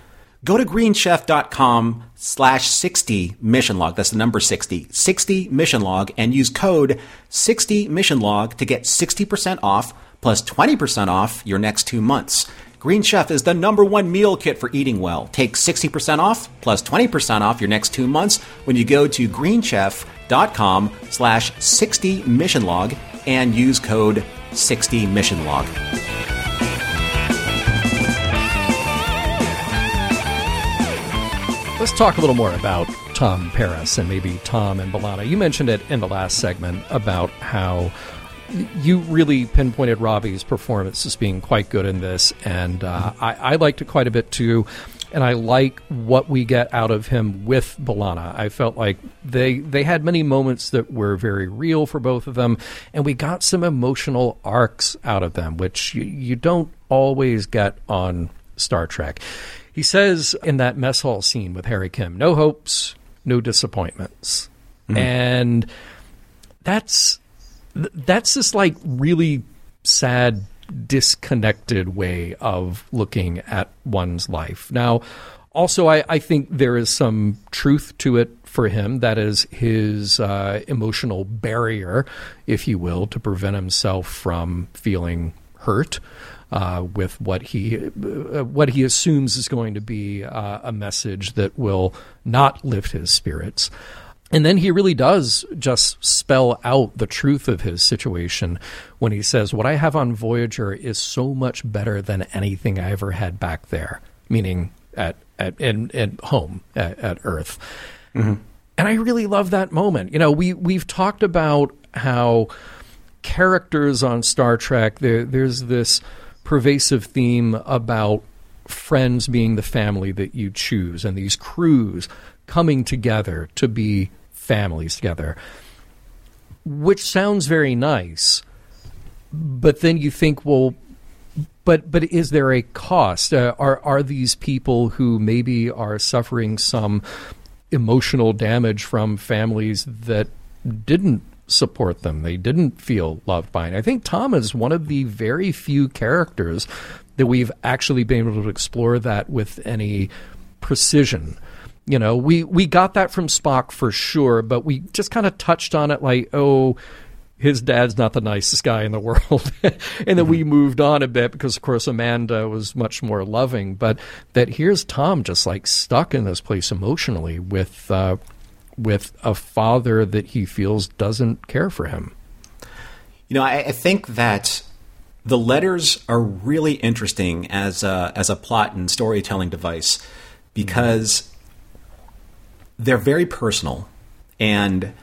Go to greenchef.com slash 60 mission log. That's the number 60, 60 mission log, and use code 60 mission log to get 60% off plus 20% off your next two months. Green Chef is the number one meal kit for eating well. Take 60% off plus 20% off your next two months when you go to greenchef.com slash 60 mission log and use code 60 mission log. Let's talk a little more about Tom Paris and maybe Tom and B'Elanna. You mentioned it in the last segment about how you really pinpointed Robbie's performance as being quite good in this, and uh, I, I liked it quite a bit too. And I like what we get out of him with B'Elanna. I felt like they they had many moments that were very real for both of them, and we got some emotional arcs out of them, which you, you don't always get on Star Trek. He says in that mess hall scene with Harry Kim, no hopes, no disappointments. And that's that's this like really sad disconnected way of looking at one's life. Now, also, I, I think there is some truth to it for him. That is his uh, emotional barrier, if you will, to prevent himself from feeling hurt uh, with what he uh, what he assumes is going to be uh, a message that will not lift his spirits. And then he really does just spell out the truth of his situation when he says, What I have on Voyager is so much better than anything I ever had back there, meaning at, at, in, at home, at, at Earth. And I really love that moment. You know, we, we've talked about how characters on Star Trek, there, there's this pervasive theme about friends being the family that you choose and these crews coming together to be families together, which sounds very nice. But then you think, well, but but is there a cost? Uh, are are these people who maybe are suffering some emotional damage from families that didn't support them? They didn't feel loved by. And I think Tom is one of the very few characters that we've actually been able to explore that with any precision. You know, we we got that from Spock for sure, but we just kind of touched on it like, oh, his dad's not the nicest guy in the world. and then we moved on a bit because, of course, Amanda was much more loving. But that here's Tom just like stuck in this place emotionally with uh, with a father that he feels doesn't care for him. You know, I, I think that the letters are really interesting as a, as a plot and storytelling device because they're very personal. And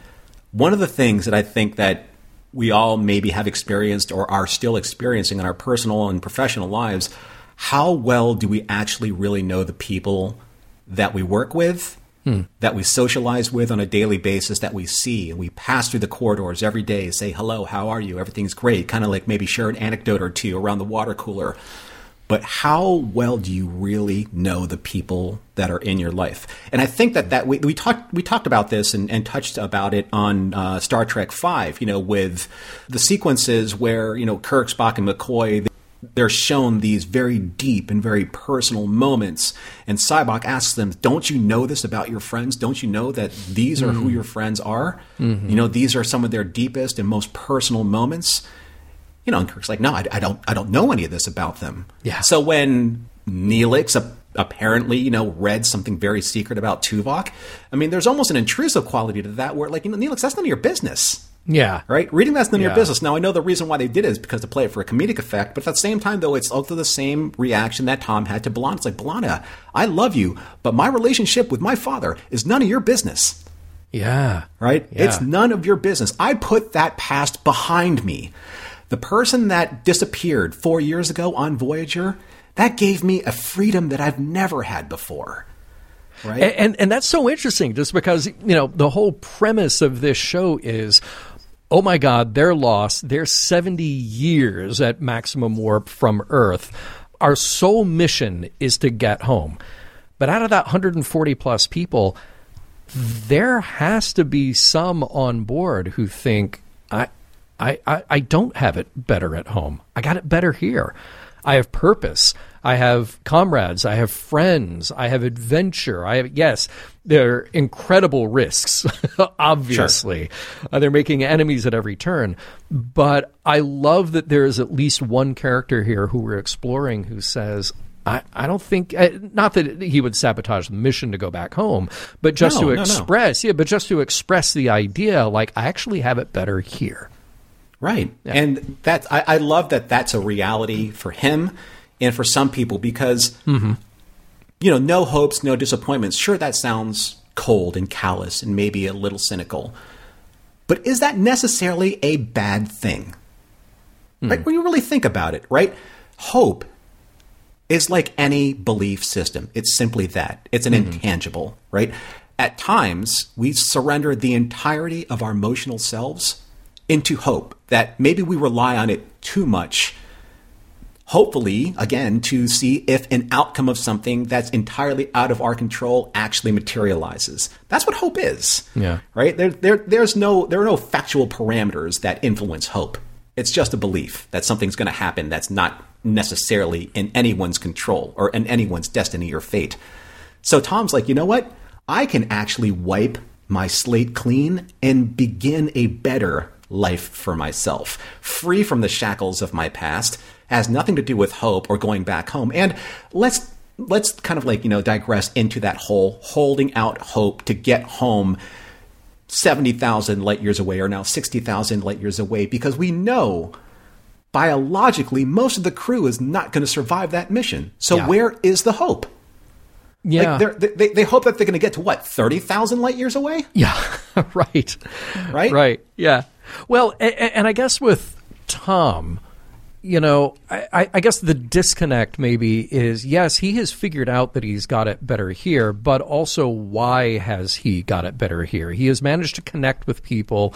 one of the things that I think that we all maybe have experienced or are still experiencing in our personal and professional lives, how well do we actually really know the people that we work with, that we socialize with on a daily basis, that we see, and we pass through the corridors every day, say hello, how are you? Everything's great. Kind of like maybe share an anecdote or two around the water cooler. But how well do you really know the people that are in your life? And I think that that we, we talked we talked about this and, and touched about it on uh, Star Trek Five. You know, with the sequences where you know Kirk, Spock, and McCoy they're shown these very deep and very personal moments. And Sybok asks them, Don't you know this about your friends? Don't you know that these are who hmm. your friends are? Mm-hmm. You know, these are some of their deepest and most personal moments. You know, and Kirk's like, No, I, I don't I don't know any of this about them. Yeah. So when Neelix ap- apparently, you know, read something very secret about Tuvok, I mean, there's almost an intrusive quality to that where like, you know, Neelix, that's none of your business Yeah. right? Reading that's none of Yeah. your business. Now I know the reason why they did it is because to play it for a comedic effect, but at the same time, though, it's also the same reaction that Tom had to B'Elanna. It's like B'Elanna, I love you, but my relationship with my father is none of your business, Yeah. right? Yeah. It's none of your business. I put that past behind me. The person that disappeared four years ago on Voyager, that gave me a freedom that I've never had before. Right? And, and and that's so interesting, just because you know the whole premise of this show is, oh my God, they're lost. They're seventy years at maximum warp from Earth. Our sole mission is to get home. But out of that 140 plus people, there has to be some on board who think I, I, I, I don't have it better at home. I got it better here. I have purpose. I have comrades. I have friends. I have adventure. I have yes, they're incredible risks. obviously, uh, they're making enemies at every turn. But I love that there is at least one character here who we're exploring who says, I, I don't think uh, not that he would sabotage the mission to go back home, but just No, to no, no. express, yeah, but just to express the idea, like I actually have it better here. Right. And that I, I love that that's a reality for him and for some people because mm-hmm. you know, no hopes, no disappointments. Sure, that sounds cold and callous and maybe a little cynical. But is that necessarily a bad thing? Hmm. Right? When you really think about it, right? Hope is like any belief system. It's simply that. It's an mm-hmm. intangible, right? At times, we surrender the entirety of our emotional selves into hope that maybe we rely on it too much hopefully, again, to see if an outcome of something that's entirely out of our control actually materializes. That's what hope is. Yeah. Right? There, there, there's no, there are no factual parameters that influence hope. It's just a belief that something's going to happen that's not necessarily in anyone's control or in anyone's destiny or fate. So Tom's like, you know what? I can actually wipe my slate clean and begin a better life for myself, free from the shackles of my past, has nothing to do with hope or going back home. And let's let's kind of like, you know, digress into that whole holding out hope to get home 70,000 light years away or now 60,000 light years away because we know biologically most of the crew is not going to survive that mission. So Yeah. where is the hope? Yeah. Like they, they hope that they're going to get to what, 30,000 light years away? Yeah, right. Right? Right. Yeah. Well, a- a- and I guess with Tom, you know, I, I- guess the disconnect maybe is yes, he has figured out that he's got it better here, but also why has he got it better here? He has managed to connect with people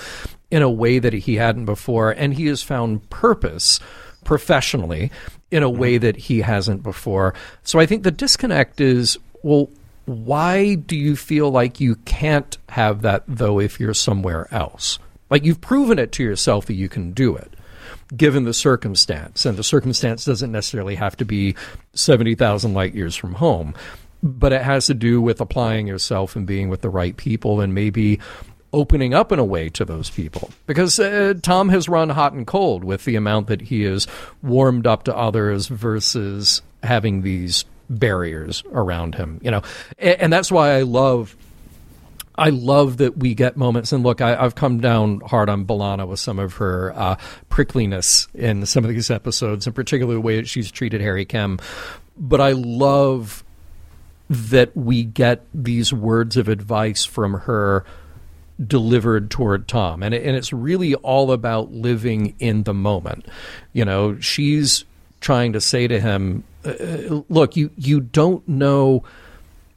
in a way that he hadn't before, and he has found purpose professionally in a mm-hmm. way that he hasn't before. So I think the disconnect is well, why do you feel like you can't have that though if you're somewhere else? Like you've proven it to yourself that you can do it given the circumstance. And the circumstance doesn't necessarily have to be 70,000 light years from home, but it has to do with applying yourself and being with the right people and maybe opening up in a way to those people. Because uh, Tom has run hot and cold with the amount that he has warmed up to others versus having these barriers around him, you know. And, and that's why I love I love that we get moments. And look, I, I've come down hard on B'Elanna with some of her uh, prickliness in some of these episodes, and particularly the way that she's treated Harry Kim. But I love that we get these words of advice from her delivered toward Tom. And, and it's really all about living in the moment. You know, she's trying to say to him, uh, look, you, you don't know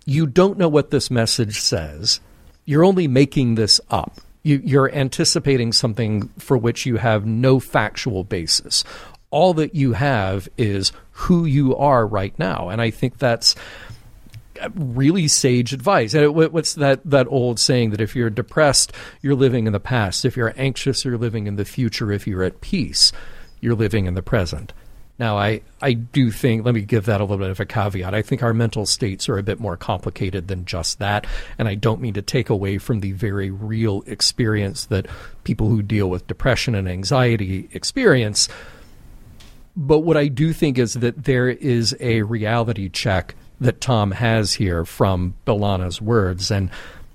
you don't know what this message says. You're only making this up. You, you're anticipating something for which you have no factual basis. All that you have is who you are right now. And I think that's really sage advice. And what's that, that old saying that if you're depressed, you're living in the past. If you're anxious, you're living in the future. If you're at peace, you're living in the present. Now, I, I do think, let me give that a little bit of a caveat. I think our mental states are a bit more complicated than just that. And I don't mean to take away from the very real experience that people who deal with depression and anxiety experience. But what I do think is that there is a reality check that Tom has here from B'Elanna's words. And,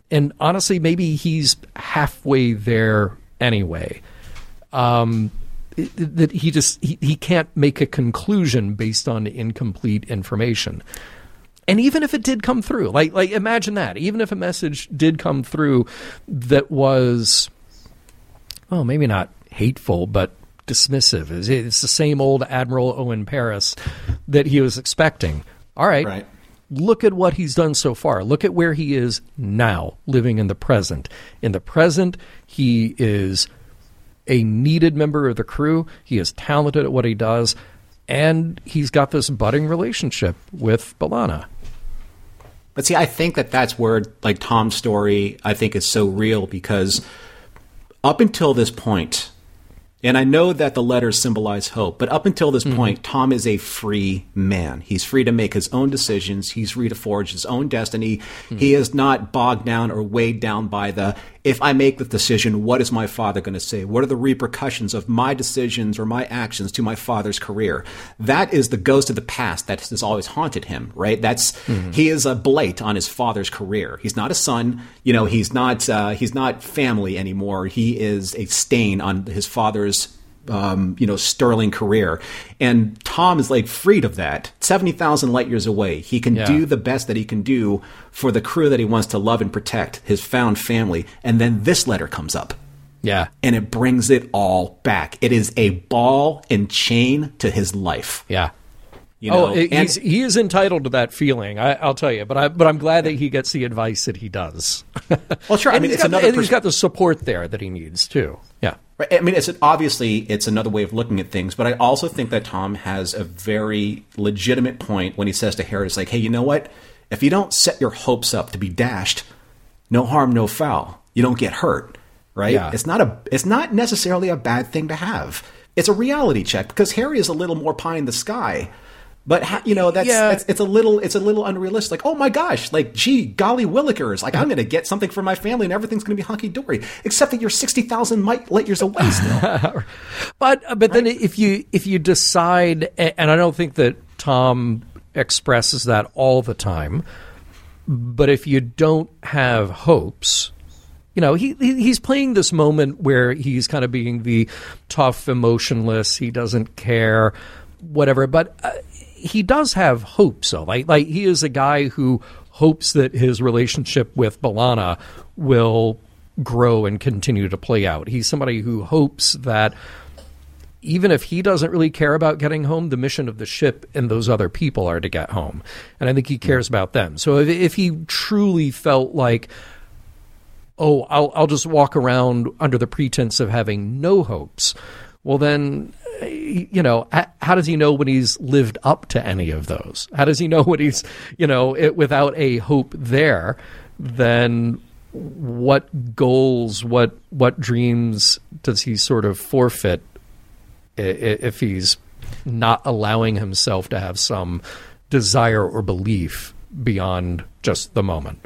and honestly, maybe he's halfway there anyway. Um, that he just he, he can't make a conclusion based on incomplete information and even if it did come through like like imagine that even if a message did come through that was well maybe not hateful but dismissive it's, it's the same old admiral owen paris that he was expecting all right, Right. look at what he's done so far. Look at where he is now, living in the present. In the present, he is a needed member of the crew. He is talented at what he does, and he's got this budding relationship with B'Elanna. But see, I think that that's where like Tom's story I think is so real because up until this point, and I know that the letters symbolize hope, but up until this mm-hmm. point, Tom is a free man. He's free to make his own decisions. He's free to forge his own destiny. Mm-hmm. He is not bogged down or weighed down by the if I make the decision, what is my father going to say? What are the repercussions of my decisions or my actions to my father's career? That is the ghost of the past that has always haunted him, right? That's he is a blight on his father's career. He's not a son, you know. He's not uh, he's not family anymore. He is a stain on his father's um, you know, sterling career. And Tom is like freed of that. 70,000 light years away. He can Yeah. do the best that he can do for the crew that he wants to love and protect, his found family. And then this letter comes up Yeah. and it brings it all back. It is a ball and chain to his life. Yeah. You know, oh, it- and- he's, he is entitled to that feeling. I, I'll tell you, but I, but I'm glad that he gets the advice that he does. well, sure. I mean, he's it's got, another. and he's pers- got the support there that he needs too. Yeah. Right. I mean, it's obviously it's another way of looking at things, but I also think that Tom has a very legitimate point when he says to Harry, "It's like, hey, you know what? If you don't set your hopes up to be dashed, no harm, no foul. You don't get hurt, right? Yeah. It's not a it's not necessarily a bad thing to have. It's a reality check because Harry is a little more pie in the sky." But ha- you know that's, Yeah. that's it's a little it's a little unrealistic. Like oh my gosh, like gee golly willikers, like I'm going to get something for my family and everything's going to be hunky dory, except that you're sixty thousand light years away still. But uh, but then if you if you decide, and I don't think that Tom expresses that all the time, but if you don't have hopes, you know he he- he's playing this moment where he's kind of being the tough, emotionless. He doesn't care, whatever. But uh, he does have hopes. So like like he is a guy who hopes that his relationship with B'Elanna will grow and continue to play out. He's somebody who hopes that even if he doesn't really care about getting home, the mission of the ship and those other people are to get home. And I think he hmm. cares about them. So if, if he truly felt like, oh, I'll, I'll just walk around under the pretense of having no hopes, well, then, you know, how does he know when he's lived up to any of those? How does he know when he's, you know, it, without a hope there, then what goals, what what dreams does he sort of forfeit if he's not allowing himself to have some desire or belief beyond just the moment.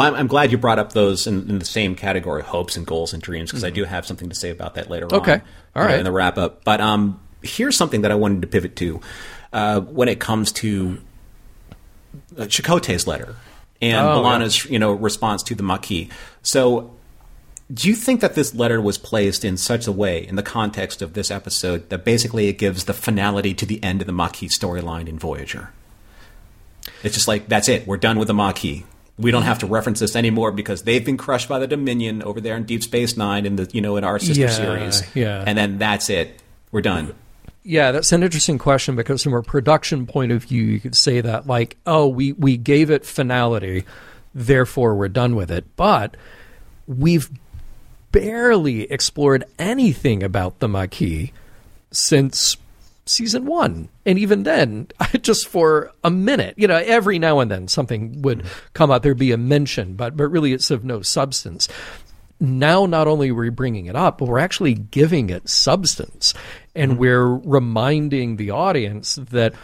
Well, I'm, I'm glad you brought up those in, in the same category, hopes and goals and dreams, because I do have something to say about that later Okay. on. All you know, right. In the wrap up, but um, here's something that I wanted to pivot to uh, when it comes to uh, Chakotay's letter and Oh, B'Elanna's you know response to the Maquis. So. Do you think that this letter was placed in such a way, in the context of this episode, that basically it gives the finality to the end of the Maquis storyline in Voyager? It's just like that's it. We're done with the Maquis. We don't have to reference this anymore because they've been crushed by the Dominion over there in Deep Space Nine in the you know in our sister Yeah, series. yeah. And then that's it. We're done. Yeah, that's an interesting question because from a production point of view, you could say that like, oh, we we gave it finality, therefore we're done with it. But we've barely explored anything about the Maquis since season one. And even then, just for a minute, you know, every now and then something would mm-hmm. come out. There'd be a mention, but, but really it's of no substance. Now, not only are we bringing it up, but we're actually giving it substance. And mm-hmm. we're reminding the audience that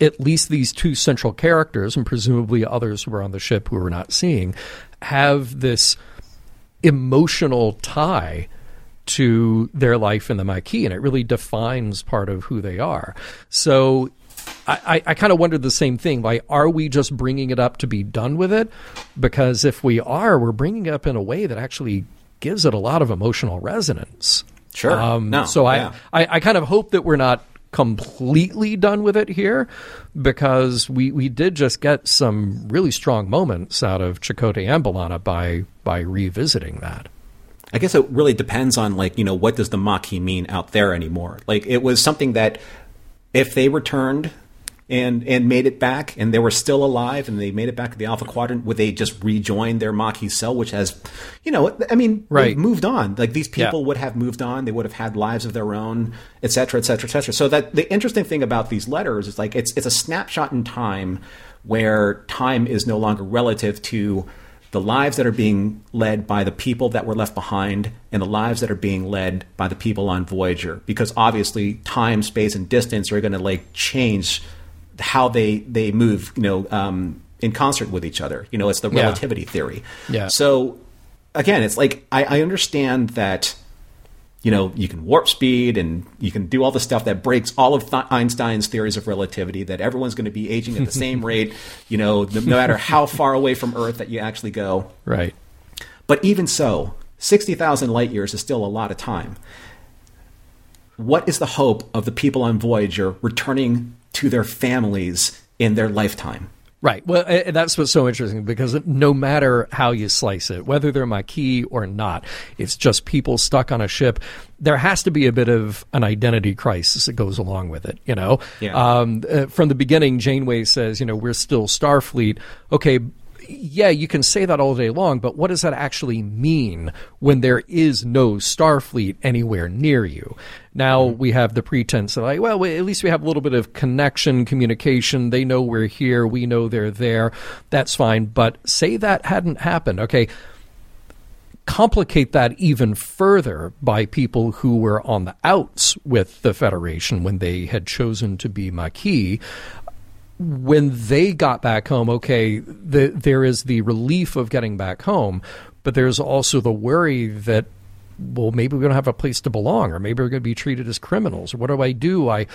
at least these two central characters, and presumably others who are on the ship who we're not seeing, have this emotional tie to their life in the Maquis, and it really defines part of who they are. So I, I, I kind of wondered the same thing. Like, are we just bringing it up to be done with it? Because if we are, we're bringing it up in a way that actually gives it a lot of emotional resonance. Sure. Um, No, so yeah. I, I, I kind of hope that we're not completely done with it here because we, we did just get some really strong moments out of Chakotay and B'Elanna by by revisiting that. I guess it really depends on like you know what does the Maquis mean out there anymore. Like it was something that if they returned and and made it back and they were still alive and they made it back to the Alpha Quadrant, would they just rejoin their Maquis cell, which has, you know, I mean, Right. moved on. Like these people Yeah. would have moved on. They would have had lives of their own, et cetera, et cetera, et cetera. So that the interesting thing about these letters is like it's it's a snapshot in time where time is no longer relative to the lives that are being led by the people that were left behind and the lives that are being led by the people on Voyager because obviously time space and distance are going to like change how they they move you know um, in concert with each other you know it's the Yeah. relativity theory Yeah. so again it's like I, I understand that you know you can warp speed and you can do all the stuff that breaks all of Th- Einstein's theories of relativity that everyone's going to be aging at the same rate you know no no matter how far away from Earth that you actually go Right. but even so 60,000 light years is still a lot of time what is the hope of the people on Voyager returning to their families in their lifetime? Right. Well, that's what's so interesting because no matter how you slice it, whether they're Maquis or not, it's just people stuck on a ship. There has to be a bit of an identity crisis that goes along with it. You know, Yeah. um, uh, from the beginning, Janeway says, you know, we're still Starfleet. Okay. Yeah, you can say that all day long, but what does that actually mean when there is no Starfleet anywhere near you? Now mm-hmm. we have the pretense of like, well, at least we have a little bit of connection, communication. They know we're here. We know they're there. That's fine. But say that hadn't happened. Okay. Complicate that even further by people who were on the outs with the Federation when they had chosen to be Maquis when they got back home, okay, the, there is the relief of getting back home, but there's also the worry that, well, maybe we don't have a place to belong, or maybe we're going to be treated as criminals. What do I do? I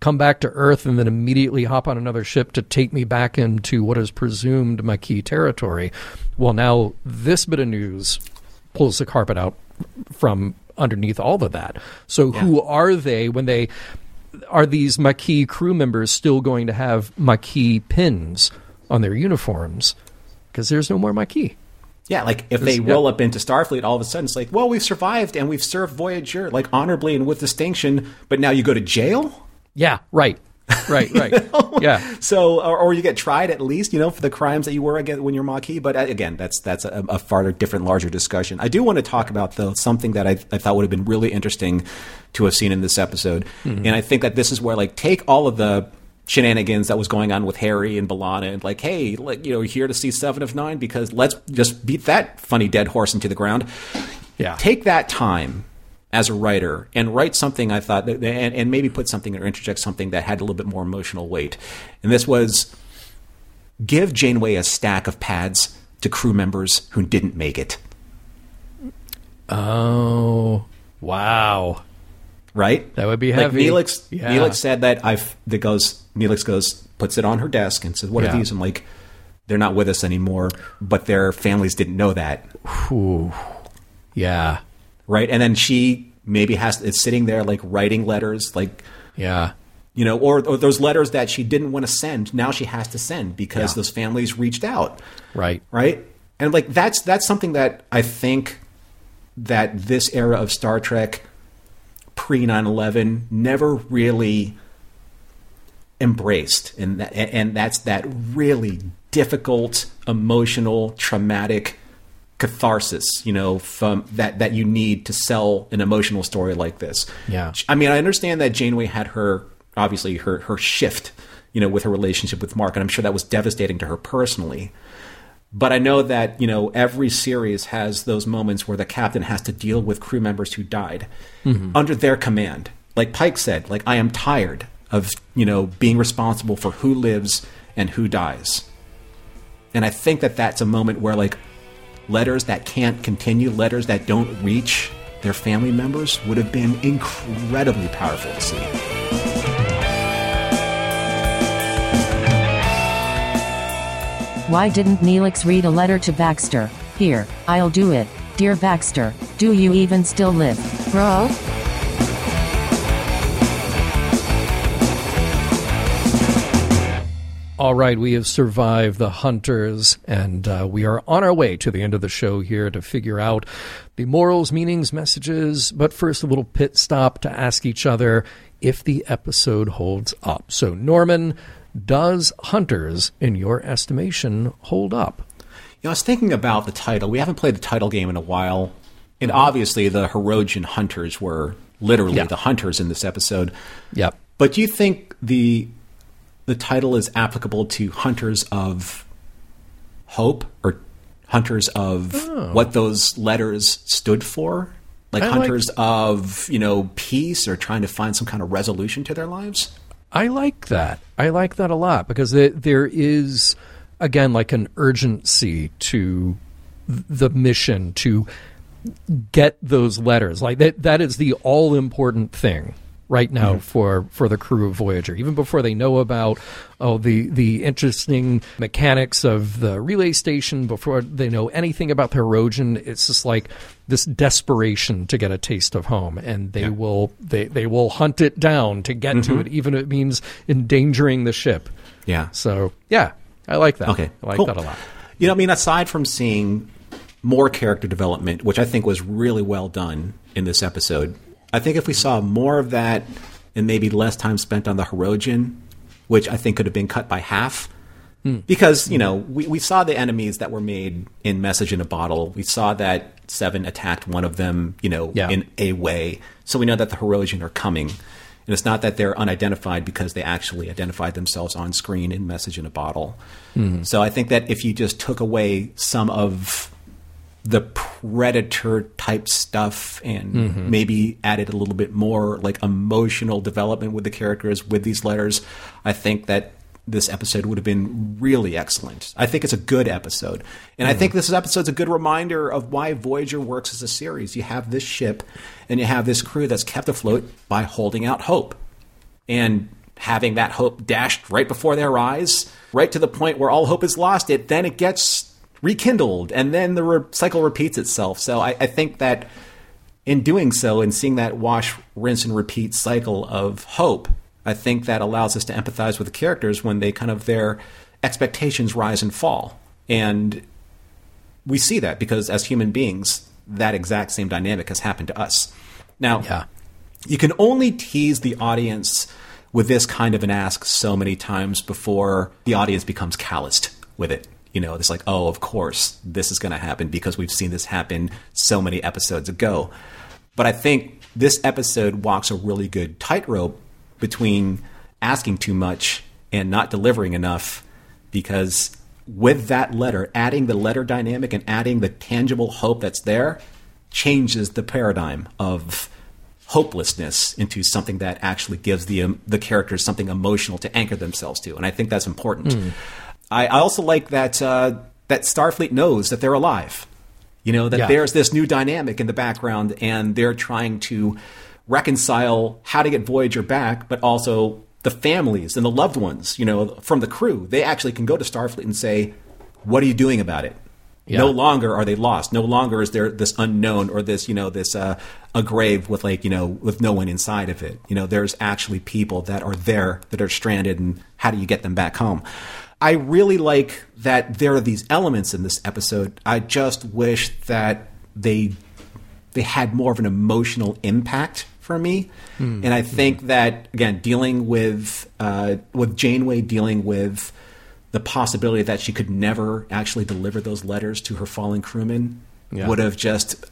come back to Earth and then immediately hop on another ship to take me back into what is presumed Maquis territory. Well, now this bit of news pulls the carpet out from underneath all of that. So who are they when they are these Maquis crew members still going to have Maquis pins on their uniforms? Because there's no more Maquis. Yeah, like if they roll up into Starfleet, all of a sudden it's like, well, we've survived and we've served Voyager like honorably and with distinction, but now you go to jail. Yeah, right, right, right. Yeah, So, or, or you get tried at least, you know, for the crimes that you were again when you're Maquis. But uh, again, that's that's a, a far different, larger discussion. I do want to talk about though something that I, I thought would have been really interesting to have seen in this episode, and I think that this is where like take all of the shenanigans that was going on with Harry and B'Elanna, and like, hey, like you know, here to see Seven of Nine because let's just beat that funny dead horse into the ground. yeah. Take that time as a writer and write something I thought, that, and, and maybe put something or interject something that had a little bit more emotional weight. And this was give Janeway a stack of pads to crew members who didn't make it. Oh, wow. Right? That would be like heavy. Neelix, Yeah. Neelix said that I've that goes Neelix goes puts it on her desk and says, "What Yeah. are these?" I'm like, "They're not with us anymore," but their families didn't know that. Ooh. Yeah, right? And then she maybe has is sitting there like writing letters, like yeah, you know, or, or those letters that she didn't want to send. Now she has to send because Yeah. those families reached out, right. right? And like that's that's something that I think that this era of Star Trek pre 9/11 never really embraced and that, and that's that really difficult emotional traumatic catharsis you know from that that you need to sell an emotional story like this Yeah. i mean i understand that janeway had her obviously her her shift you know with her relationship with mark and i'm sure that was devastating to her personally but I know that you know every series has those moments where the captain has to deal with crew members who died mm-hmm. under their command. Like Pike said, like I am tired of you know being responsible for who lives and who dies. And I think that that's a moment where like letters that can't continue, letters that don't reach their family members would have been incredibly powerful to see. Why didn't Neelix read a letter to Baxter? Here, I'll do it. Dear Baxter, do you even still live? Bro? All right, we have survived the hunters, and uh, we are on our way to the end of the show here to figure out the morals, meanings, messages. But first, a little pit stop to ask each other if the episode holds up. So, Norman, does Hunters, in your estimation, hold up? You know, I was thinking about the title. We haven't played the title game in a while. And obviously, the Hirogen hunters were literally Yeah. the hunters in this episode. Yep. But do you think the the title is applicable to hunters of hope or hunters of oh. what those letters stood for? Like I like- hunters of, you know, peace or trying to find some kind of resolution to their lives? I like that. I like that a lot because there, there is, again, like an urgency to the mission to get those letters. Like that, that is the all important thing right now mm-hmm. for for the crew of Voyager, even before they know about oh the the interesting mechanics of the relay station, before they know anything about the Hirogen. It's just like this desperation to get a taste of home, and they will they they will hunt it down to get to mm-hmm. it, even if it means endangering the ship. Yeah. So yeah, I like that. Okay, I like cool. that a lot. You know, I mean, aside from seeing more character development, which I think was really well done in this episode, I think if we saw more of that and maybe less time spent on the Hirogen, which I think could have been cut by half. Hmm. Because, you know, we, we saw the enemies that were made in Message in a Bottle. We saw that Seven attacked one of them, you know, Yeah. in a way. So we know that the Hirogen are coming. And it's not that they're unidentified because they actually identified themselves on screen in Message in a Bottle. Hmm. So I think that if you just took away some of the predator type stuff and mm-hmm. maybe added a little bit more like emotional development with the characters with these letters, I think that this episode would have been really excellent. I think it's a good episode. And I mm-hmm. think this episode's a good reminder of why Voyager works as a series. You have this ship and you have this crew that's kept afloat by holding out hope and having that hope dashed right before their eyes, right to the point where all hope is lost, it then it gets rekindled, and then the re- cycle repeats itself. So I, I think that in doing so, and seeing that wash, rinse, and repeat cycle of hope, I think that allows us to empathize with the characters when they kind of their expectations rise and fall, and we see that because as human beings, that exact same dynamic has happened to us. Now, Yeah. you can only tease the audience with this kind of an ask so many times before the audience becomes calloused with it. You know, it's like, oh, of course, this is going to happen because we've seen this happen so many episodes ago. But I think this episode walks a really good tightrope between asking too much and not delivering enough because with that letter, adding the letter dynamic and adding the tangible hope that's there changes the paradigm of hopelessness into something that actually gives the um, the characters something emotional to anchor themselves to, and I think that's important. I, I also like that uh, that Starfleet knows that they're alive. You know that Yeah. there's this new dynamic in the background, and they're trying to reconcile how to get Voyager back, but also the families and the loved ones. You know, from the crew, they actually can go to Starfleet and say, "What are you doing about it?" No longer are they lost. No longer is there this unknown or this, you know, this uh, a grave with like, you know, with no one inside of it. You know, there's actually people that are there that are stranded, and how do you get them back home? I really like that there are these elements in this episode. I just wish that they they had more of an emotional impact for me. And I think that again, dealing with uh, with Janeway dealing with the possibility that she could never actually deliver those letters to her fallen crewmen Yeah. would have just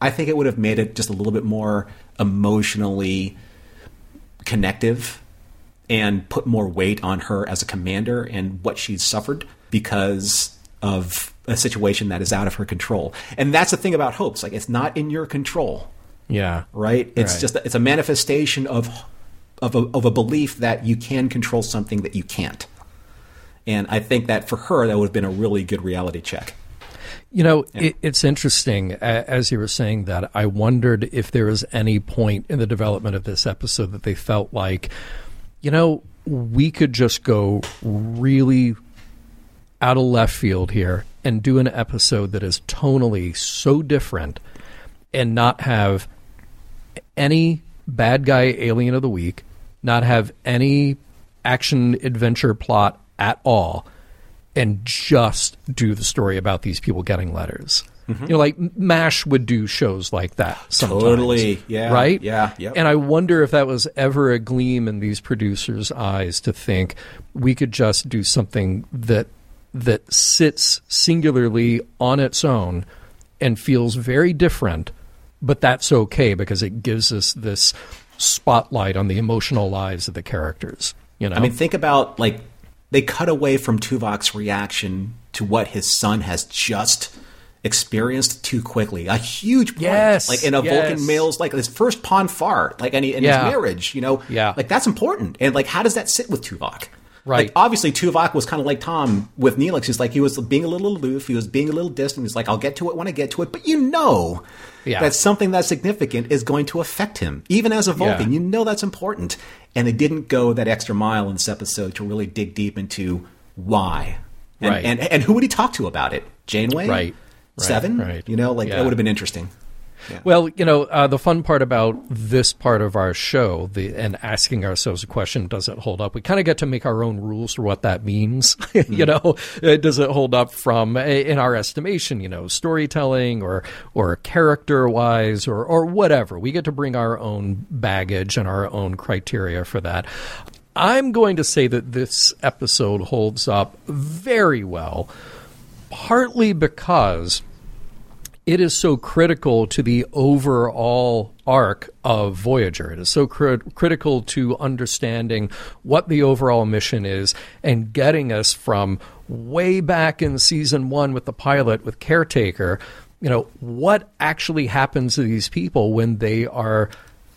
I think it would have made it just a little bit more emotionally connective and put more weight on her as a commander and what she's suffered because of a situation that is out of her control. And that's the thing about hope. It's like it's not in your control, Yeah. right? It's Right. just it's a manifestation of of a, of a belief that you can control something that you can't. And I think that for her that would have been a really good reality check. You know, it, it's interesting. As you were saying that, I wondered if there was any point in the development of this episode that they felt like, you know, we could just go really out of left field here and do an episode that is tonally so different and not have any bad guy alien of the week, not have any action adventure plot at all, and just do the story about these people getting letters. Mm-hmm. You know, like MASH would do shows like that sometimes. Totally. Yeah. Right? Yeah. Yep. And I wonder if that was ever a gleam in these producers' eyes to think we could just do something that that sits singularly on its own and feels very different, but that's okay because it gives us this spotlight on the emotional lives of the characters. You know, I mean, think about like they cut away from Tuvok's reaction to what his son has just experienced too quickly. A huge point. Yes, like in a yes. Vulcan male's like his first pon farr, like any in Yeah. his marriage. You know, Yeah. like that's important. And like, how does that sit with Tuvok? Right. Like obviously Tuvok was kind of like Tom with Neelix. He's like he was being a little aloof. He was being a little distant. He's like, I'll get to it when I get to it. But you know Yeah. that something that's significant is going to affect him. Even as a Vulcan, Yeah. you know that's important. And they didn't go that extra mile in this episode to really dig deep into why. And, Right. and, and who would he talk to about it? Janeway? Right. Right, Seven? right. You know, like Yeah. that would have been interesting. Well, you know, uh, the fun part about this part of our show, the and asking ourselves a question, does it hold up? We kind of get to make our own rules for what that means. you know, Uh, does it hold up from, uh, in our estimation, you know, storytelling or or character wise or or whatever? We get to bring our own baggage and our own criteria for that. I'm going to say that this episode holds up very well, partly because it is so critical to the overall arc of Voyager. It is so crit- critical to understanding what the overall mission is and getting us from way back in season one with the pilot with Caretaker. You know, what actually happens to these people when they are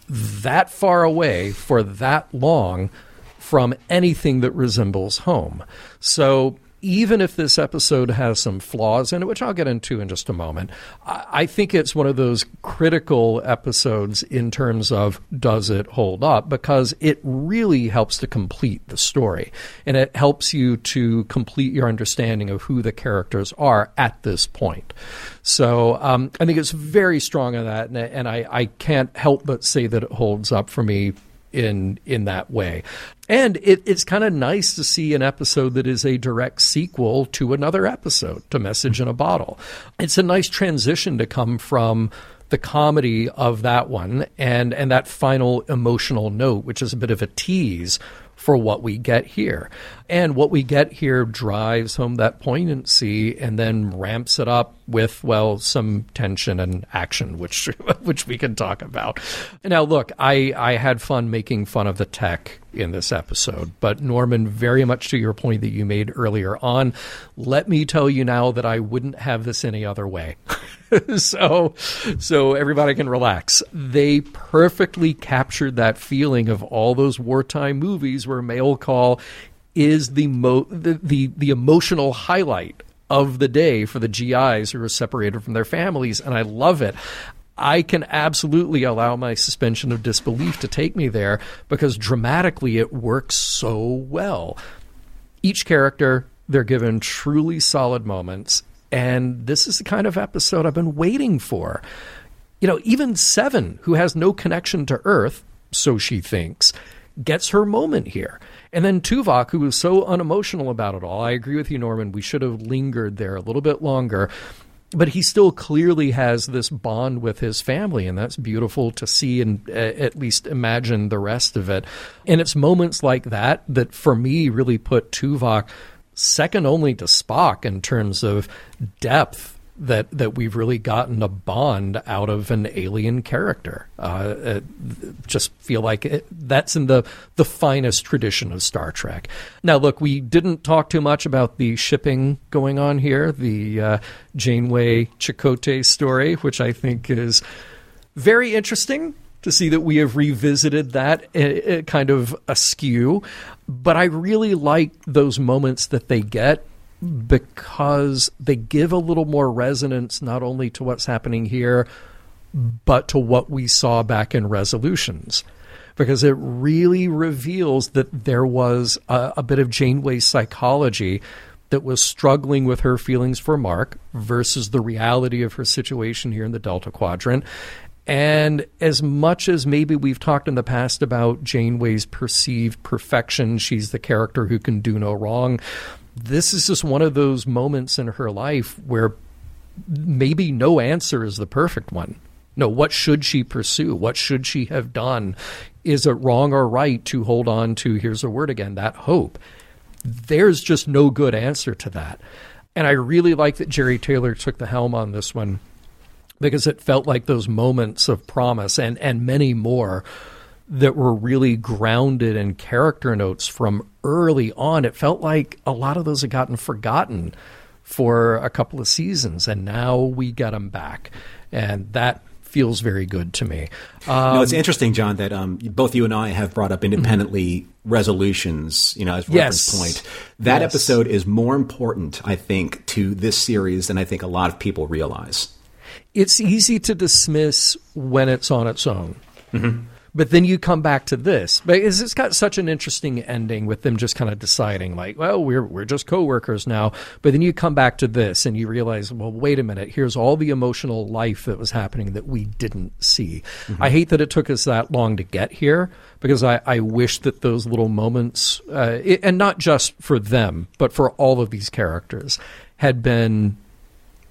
that far away for that long from anything that resembles home. So even if this episode has some flaws in it, which I'll get into in just a moment, I, think it's one of those critical episodes in terms of does it hold up? Because it really helps to complete the story. And it helps you to complete your understanding of who the characters are at this point. So um, I think it's very strong on that, and, and I, I can't help but say that it holds up for me in in that way. And it, it's kind of nice to see an episode that is a direct sequel to another episode, to Message in a Bottle. It's a nice transition to come from the comedy of that one and and that final emotional note, which is a bit of a tease for what we get here. And what we get here drives home that poignancy and then ramps it up with, well, some tension and action, which which we can talk about. Now look, I, I had fun making fun of the tech in this episode, but Norman, very much to your point that you made earlier on, let me tell you now that I wouldn't have this any other way. so so everybody can relax. They perfectly captured that feeling of all those wartime movies where mail call is the mo- the, the, the emotional highlight of the day for the GIs who are separated from their families and I love it. I can absolutely allow my suspension of disbelief to take me there because dramatically it works so well. Each character, they're given truly solid moments, and this is the kind of episode I've been waiting for. You know, even Seven, who has no connection to Earth, so she thinks, gets her moment here. And then Tuvok, who is so unemotional about it all. I agree with you, Norman. We should have lingered there a little bit longer but he still clearly has this bond with his family, and that's beautiful to see and at least imagine the rest of it. And it's moments like that that, for me, really put Tuvok second only to Spock in terms of depth. That, that we've really gotten a bond out of an alien character. Uh, uh, just feel like it, that's in the the finest tradition of Star Trek. Now, look, we didn't talk too much about the shipping going on here, the uh, Janeway Chakotay story, which I think is very interesting to see that we have revisited that uh, uh, kind of askew. But I really like those moments that they get because they give a little more resonance not only to what's happening here, but to what we saw back in resolutions. Because it really reveals that there was a, a bit of Janeway's psychology that was struggling with her feelings for Mark versus the reality of her situation here in the Delta Quadrant. And as much as maybe we've talked in the past about Janeway's perceived perfection, she's the character who can do no wrong. This is just one of those moments in her life where maybe no answer is the perfect one. No, what should she pursue? What should she have done? Is it wrong or right to hold on to, here's a word again, that hope? There's just no good answer to that. And I really like that Jeri Taylor took the helm on this one because it felt like those moments of promise and, and many more that were really grounded in character notes from early on. It felt like a lot of those had gotten forgotten for a couple of seasons, and now we get them back. And that feels very good to me. no, it's interesting, John, that um, both you and I have brought up independently resolutions, you know, as reference Yes. point. That Yes. episode is more important, I think, to this series than I think a lot of people realize. it's easy to dismiss when it's on its own. But then you come back to this. But it's, it's got such an interesting ending with them just kind of deciding, like, well, we're we're just coworkers now. But then you come back to this and you realize, well, wait a minute. Here's all the emotional life that was happening that we didn't see. I hate that it took us that long to get here because I, I wish that those little moments, uh, it, and not just for them, but for all of these characters, had been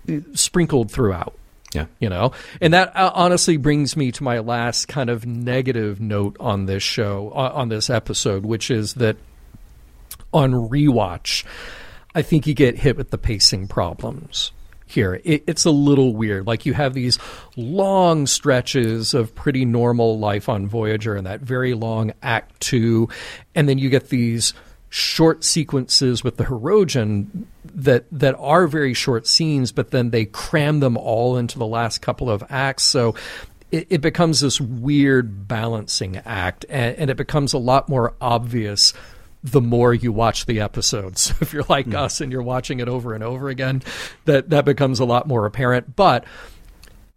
uh, sprinkled throughout Yeah. you know? And that uh, honestly brings me to my last kind of negative note on this show on this episode which is that on rewatch i think you get hit with the pacing problems here. It, it's a little weird. Like you have these long stretches of pretty normal life on voyager and that very long act 2 and then you get these short sequences with the Hirogen that that are very short scenes, but then they cram them all into the last couple of acts. So it, it becomes this weird balancing act, and, and it becomes a lot more obvious the more you watch the episodes. So if you're like hmm. us and you're watching it over and over again, that that becomes a lot more apparent. But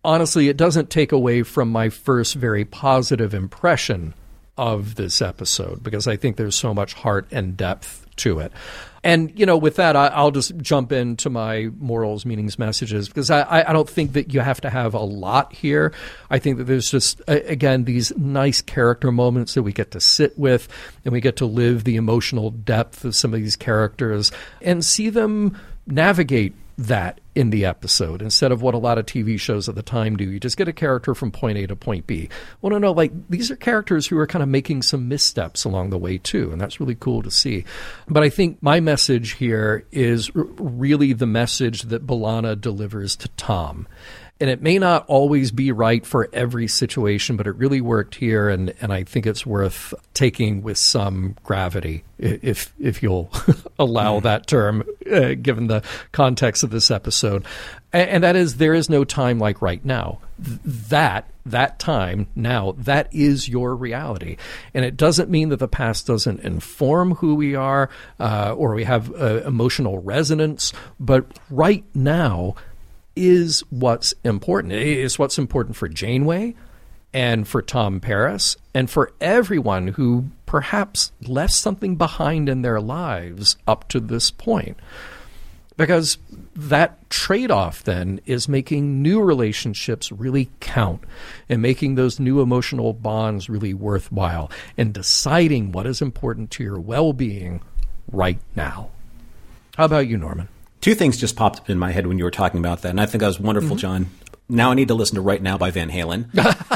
honestly, it doesn't take away from my first very positive impression of this episode because I think there's so much heart and depth to it. And, you know, with that, I, I'll just jump into my morals, meanings, messages because I I don't think that you have to have a lot here. I think that there's just, again, these nice character moments that we get to sit with and we get to live the emotional depth of some of these characters and see them navigate that in the episode instead of what a lot of TV shows at the time do. You just get a character from point A to point B. Well, no, no, like these are characters who are kind of making some missteps along the way too, and that's really cool to see. But I think my message here is r- really the message that B'Elanna delivers to Tom. And it may not always be right for every situation, but it really worked here, and, and I think it's worth taking with some gravity, if if you'll allow that term, uh, given the context of this episode. And, and that is, there is no time like right now. Th- that that time now that is your reality, and it doesn't mean that the past doesn't inform who we are uh, or we have uh, emotional resonance, but right now is what's important. It is what's important for Janeway and for Tom Paris and for everyone who perhaps left something behind in their lives up to this point. Because that trade off then is making new relationships really count and making those new emotional bonds really worthwhile and deciding what is important to your well being right now. How about you, Norman? Two things just popped up in my head when you were talking about that, and I think that was wonderful, John. Now I need to listen to Right Now by Van Halen.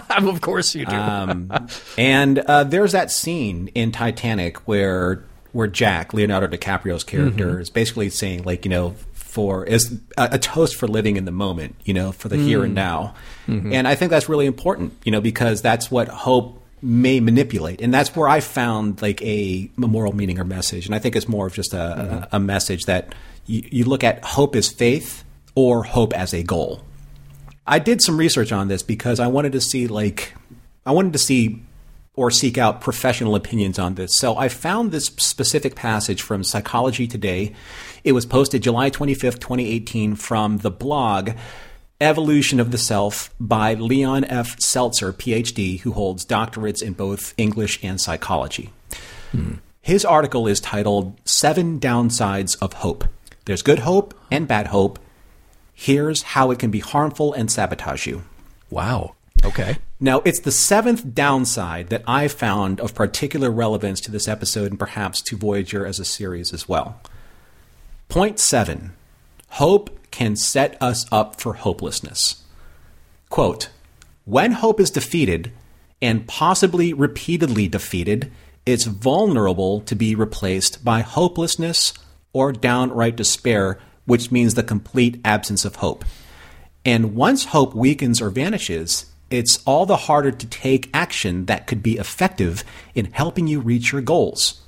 of course you do. Um, and uh, there's that scene in Titanic where where Jack, Leonardo DiCaprio's character, is basically saying like, you know, for is a, a toast for living in the moment, you know, for the here and now. And I think that's really important, you know, because that's what hope may manipulate, and that's where I found like a moral meaning or message. And I think it's more of just a, a, a message that you, you look at hope as faith or hope as a goal. I did some research on this because I wanted to see like I wanted to see or seek out professional opinions on this. So I found this specific passage from Psychology Today. It was posted July 25th, 2018 from the blog Evolution of the Self by Leon F. Seltzer, PhD, who holds doctorates in both English and psychology. His article is titled Seven Downsides of Hope. There's good hope and bad hope. Here's how it can be harmful and sabotage you. wow. Okay. Now, it's the seventh downside that I found of particular relevance to this episode and perhaps to Voyager as a series as well. Point seven Hope can set us up for hopelessness. Quote When hope is defeated, and possibly repeatedly defeated, it's vulnerable to be replaced by hopelessness or downright despair, which means the complete absence of hope. And once hope weakens or vanishes, it's all the harder to take action that could be effective in helping you reach your goals.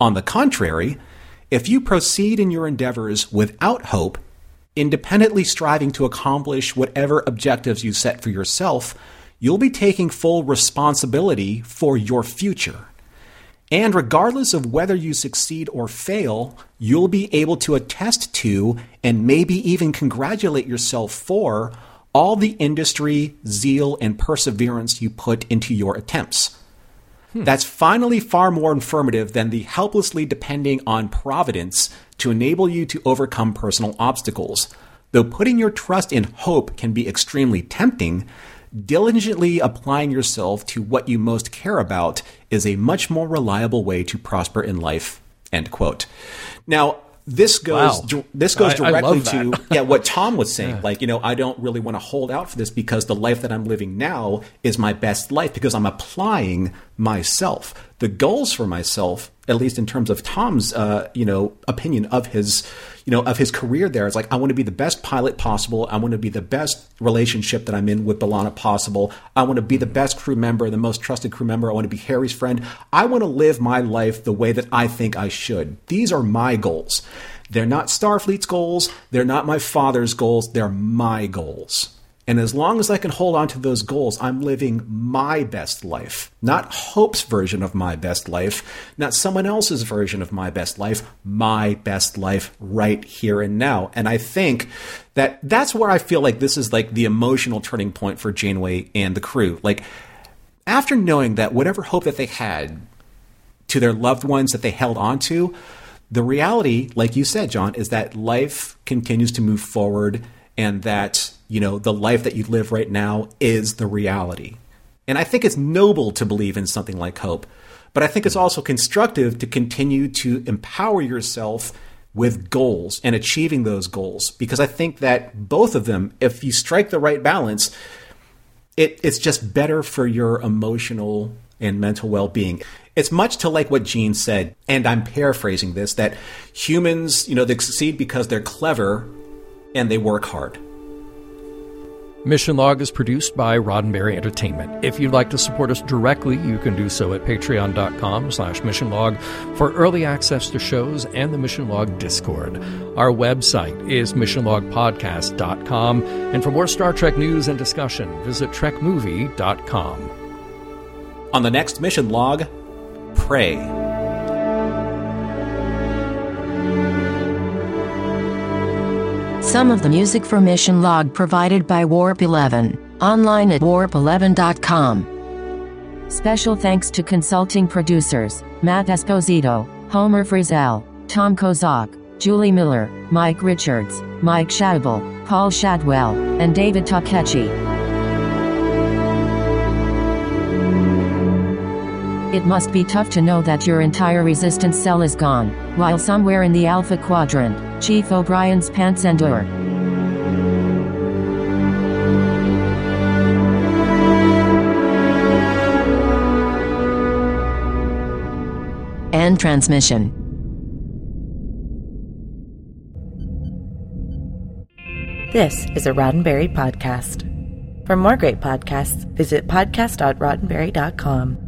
On the contrary, if you proceed in your endeavors without hope, independently striving to accomplish whatever objectives you set for yourself, you'll be taking full responsibility for your future. And regardless of whether you succeed or fail, you'll be able to attest to and maybe even congratulate yourself for all the industry, zeal, and perseverance you put into your attempts. Hmm. That's finally far more informative than the helplessly depending on providence to enable you to overcome personal obstacles. Though putting your trust in hope can be extremely tempting, diligently applying yourself to what you most care about is a much more reliable way to prosper in life. End quote. Now, this goes wow. this goes directly to yeah what Tom was saying. Yeah. Like you know, I don't really want to hold out for this because the life that I'm living now is my best life because I'm applying myself. The goals for myself, at least in terms of Tom's uh, you know opinion of his you know, of his career there. It's like, I want to be the best pilot possible. I want to be the best relationship that I'm in with B'Elanna possible. I want to be the best crew member, the most trusted crew member. I want to be Harry's friend. I want to live my life the way that I think I should. These are my goals. They're not Starfleet's goals. They're not my father's goals. They're my goals. And as long as I can hold on to those goals, I'm living my best life, not Hope's version of my best life, not someone else's version of my best life, my best life right here and now. And I think that that's where I feel like this is like the emotional turning point for Janeway and the crew. Like, after knowing that whatever hope that they had to their loved ones that they held on to, the reality, like you said, John, is that life continues to move forward and that you know, the life that you live right now is the reality. And I think it's noble to believe in something like hope, but I think it's also constructive to continue to empower yourself with goals and achieving those goals because I think that both of them, if you strike the right balance, it, it's just better for your emotional and mental well being. It's much to like what Gene said, and I'm paraphrasing this that humans, you know, they succeed because they're clever and they work hard. Mission Log is produced by Roddenberry Entertainment. If you'd like to support us directly, you can do so at patreon.com slash missionlog for early access to shows and the Mission Log Discord. Our website is missionlogpodcast.com, and for more Star Trek news and discussion, visit trekmovie.com. On the next Mission Log, Pray. Some of the music for Mission Log provided by Warp 11, online at warp11.com. Special thanks to consulting producers, Matt Esposito, Homer Frizzell, Tom Kozak, Julie Miller, Mike Richards, Mike Shadwell, Paul Shadwell, and David Takechi. It must be tough to know that your entire resistance cell is gone, while somewhere in the Alpha Quadrant, Chief O'Brien's pants endure. End transmission. This is a Roddenberry podcast. For more great podcasts, visit podcast.roddenberry.com.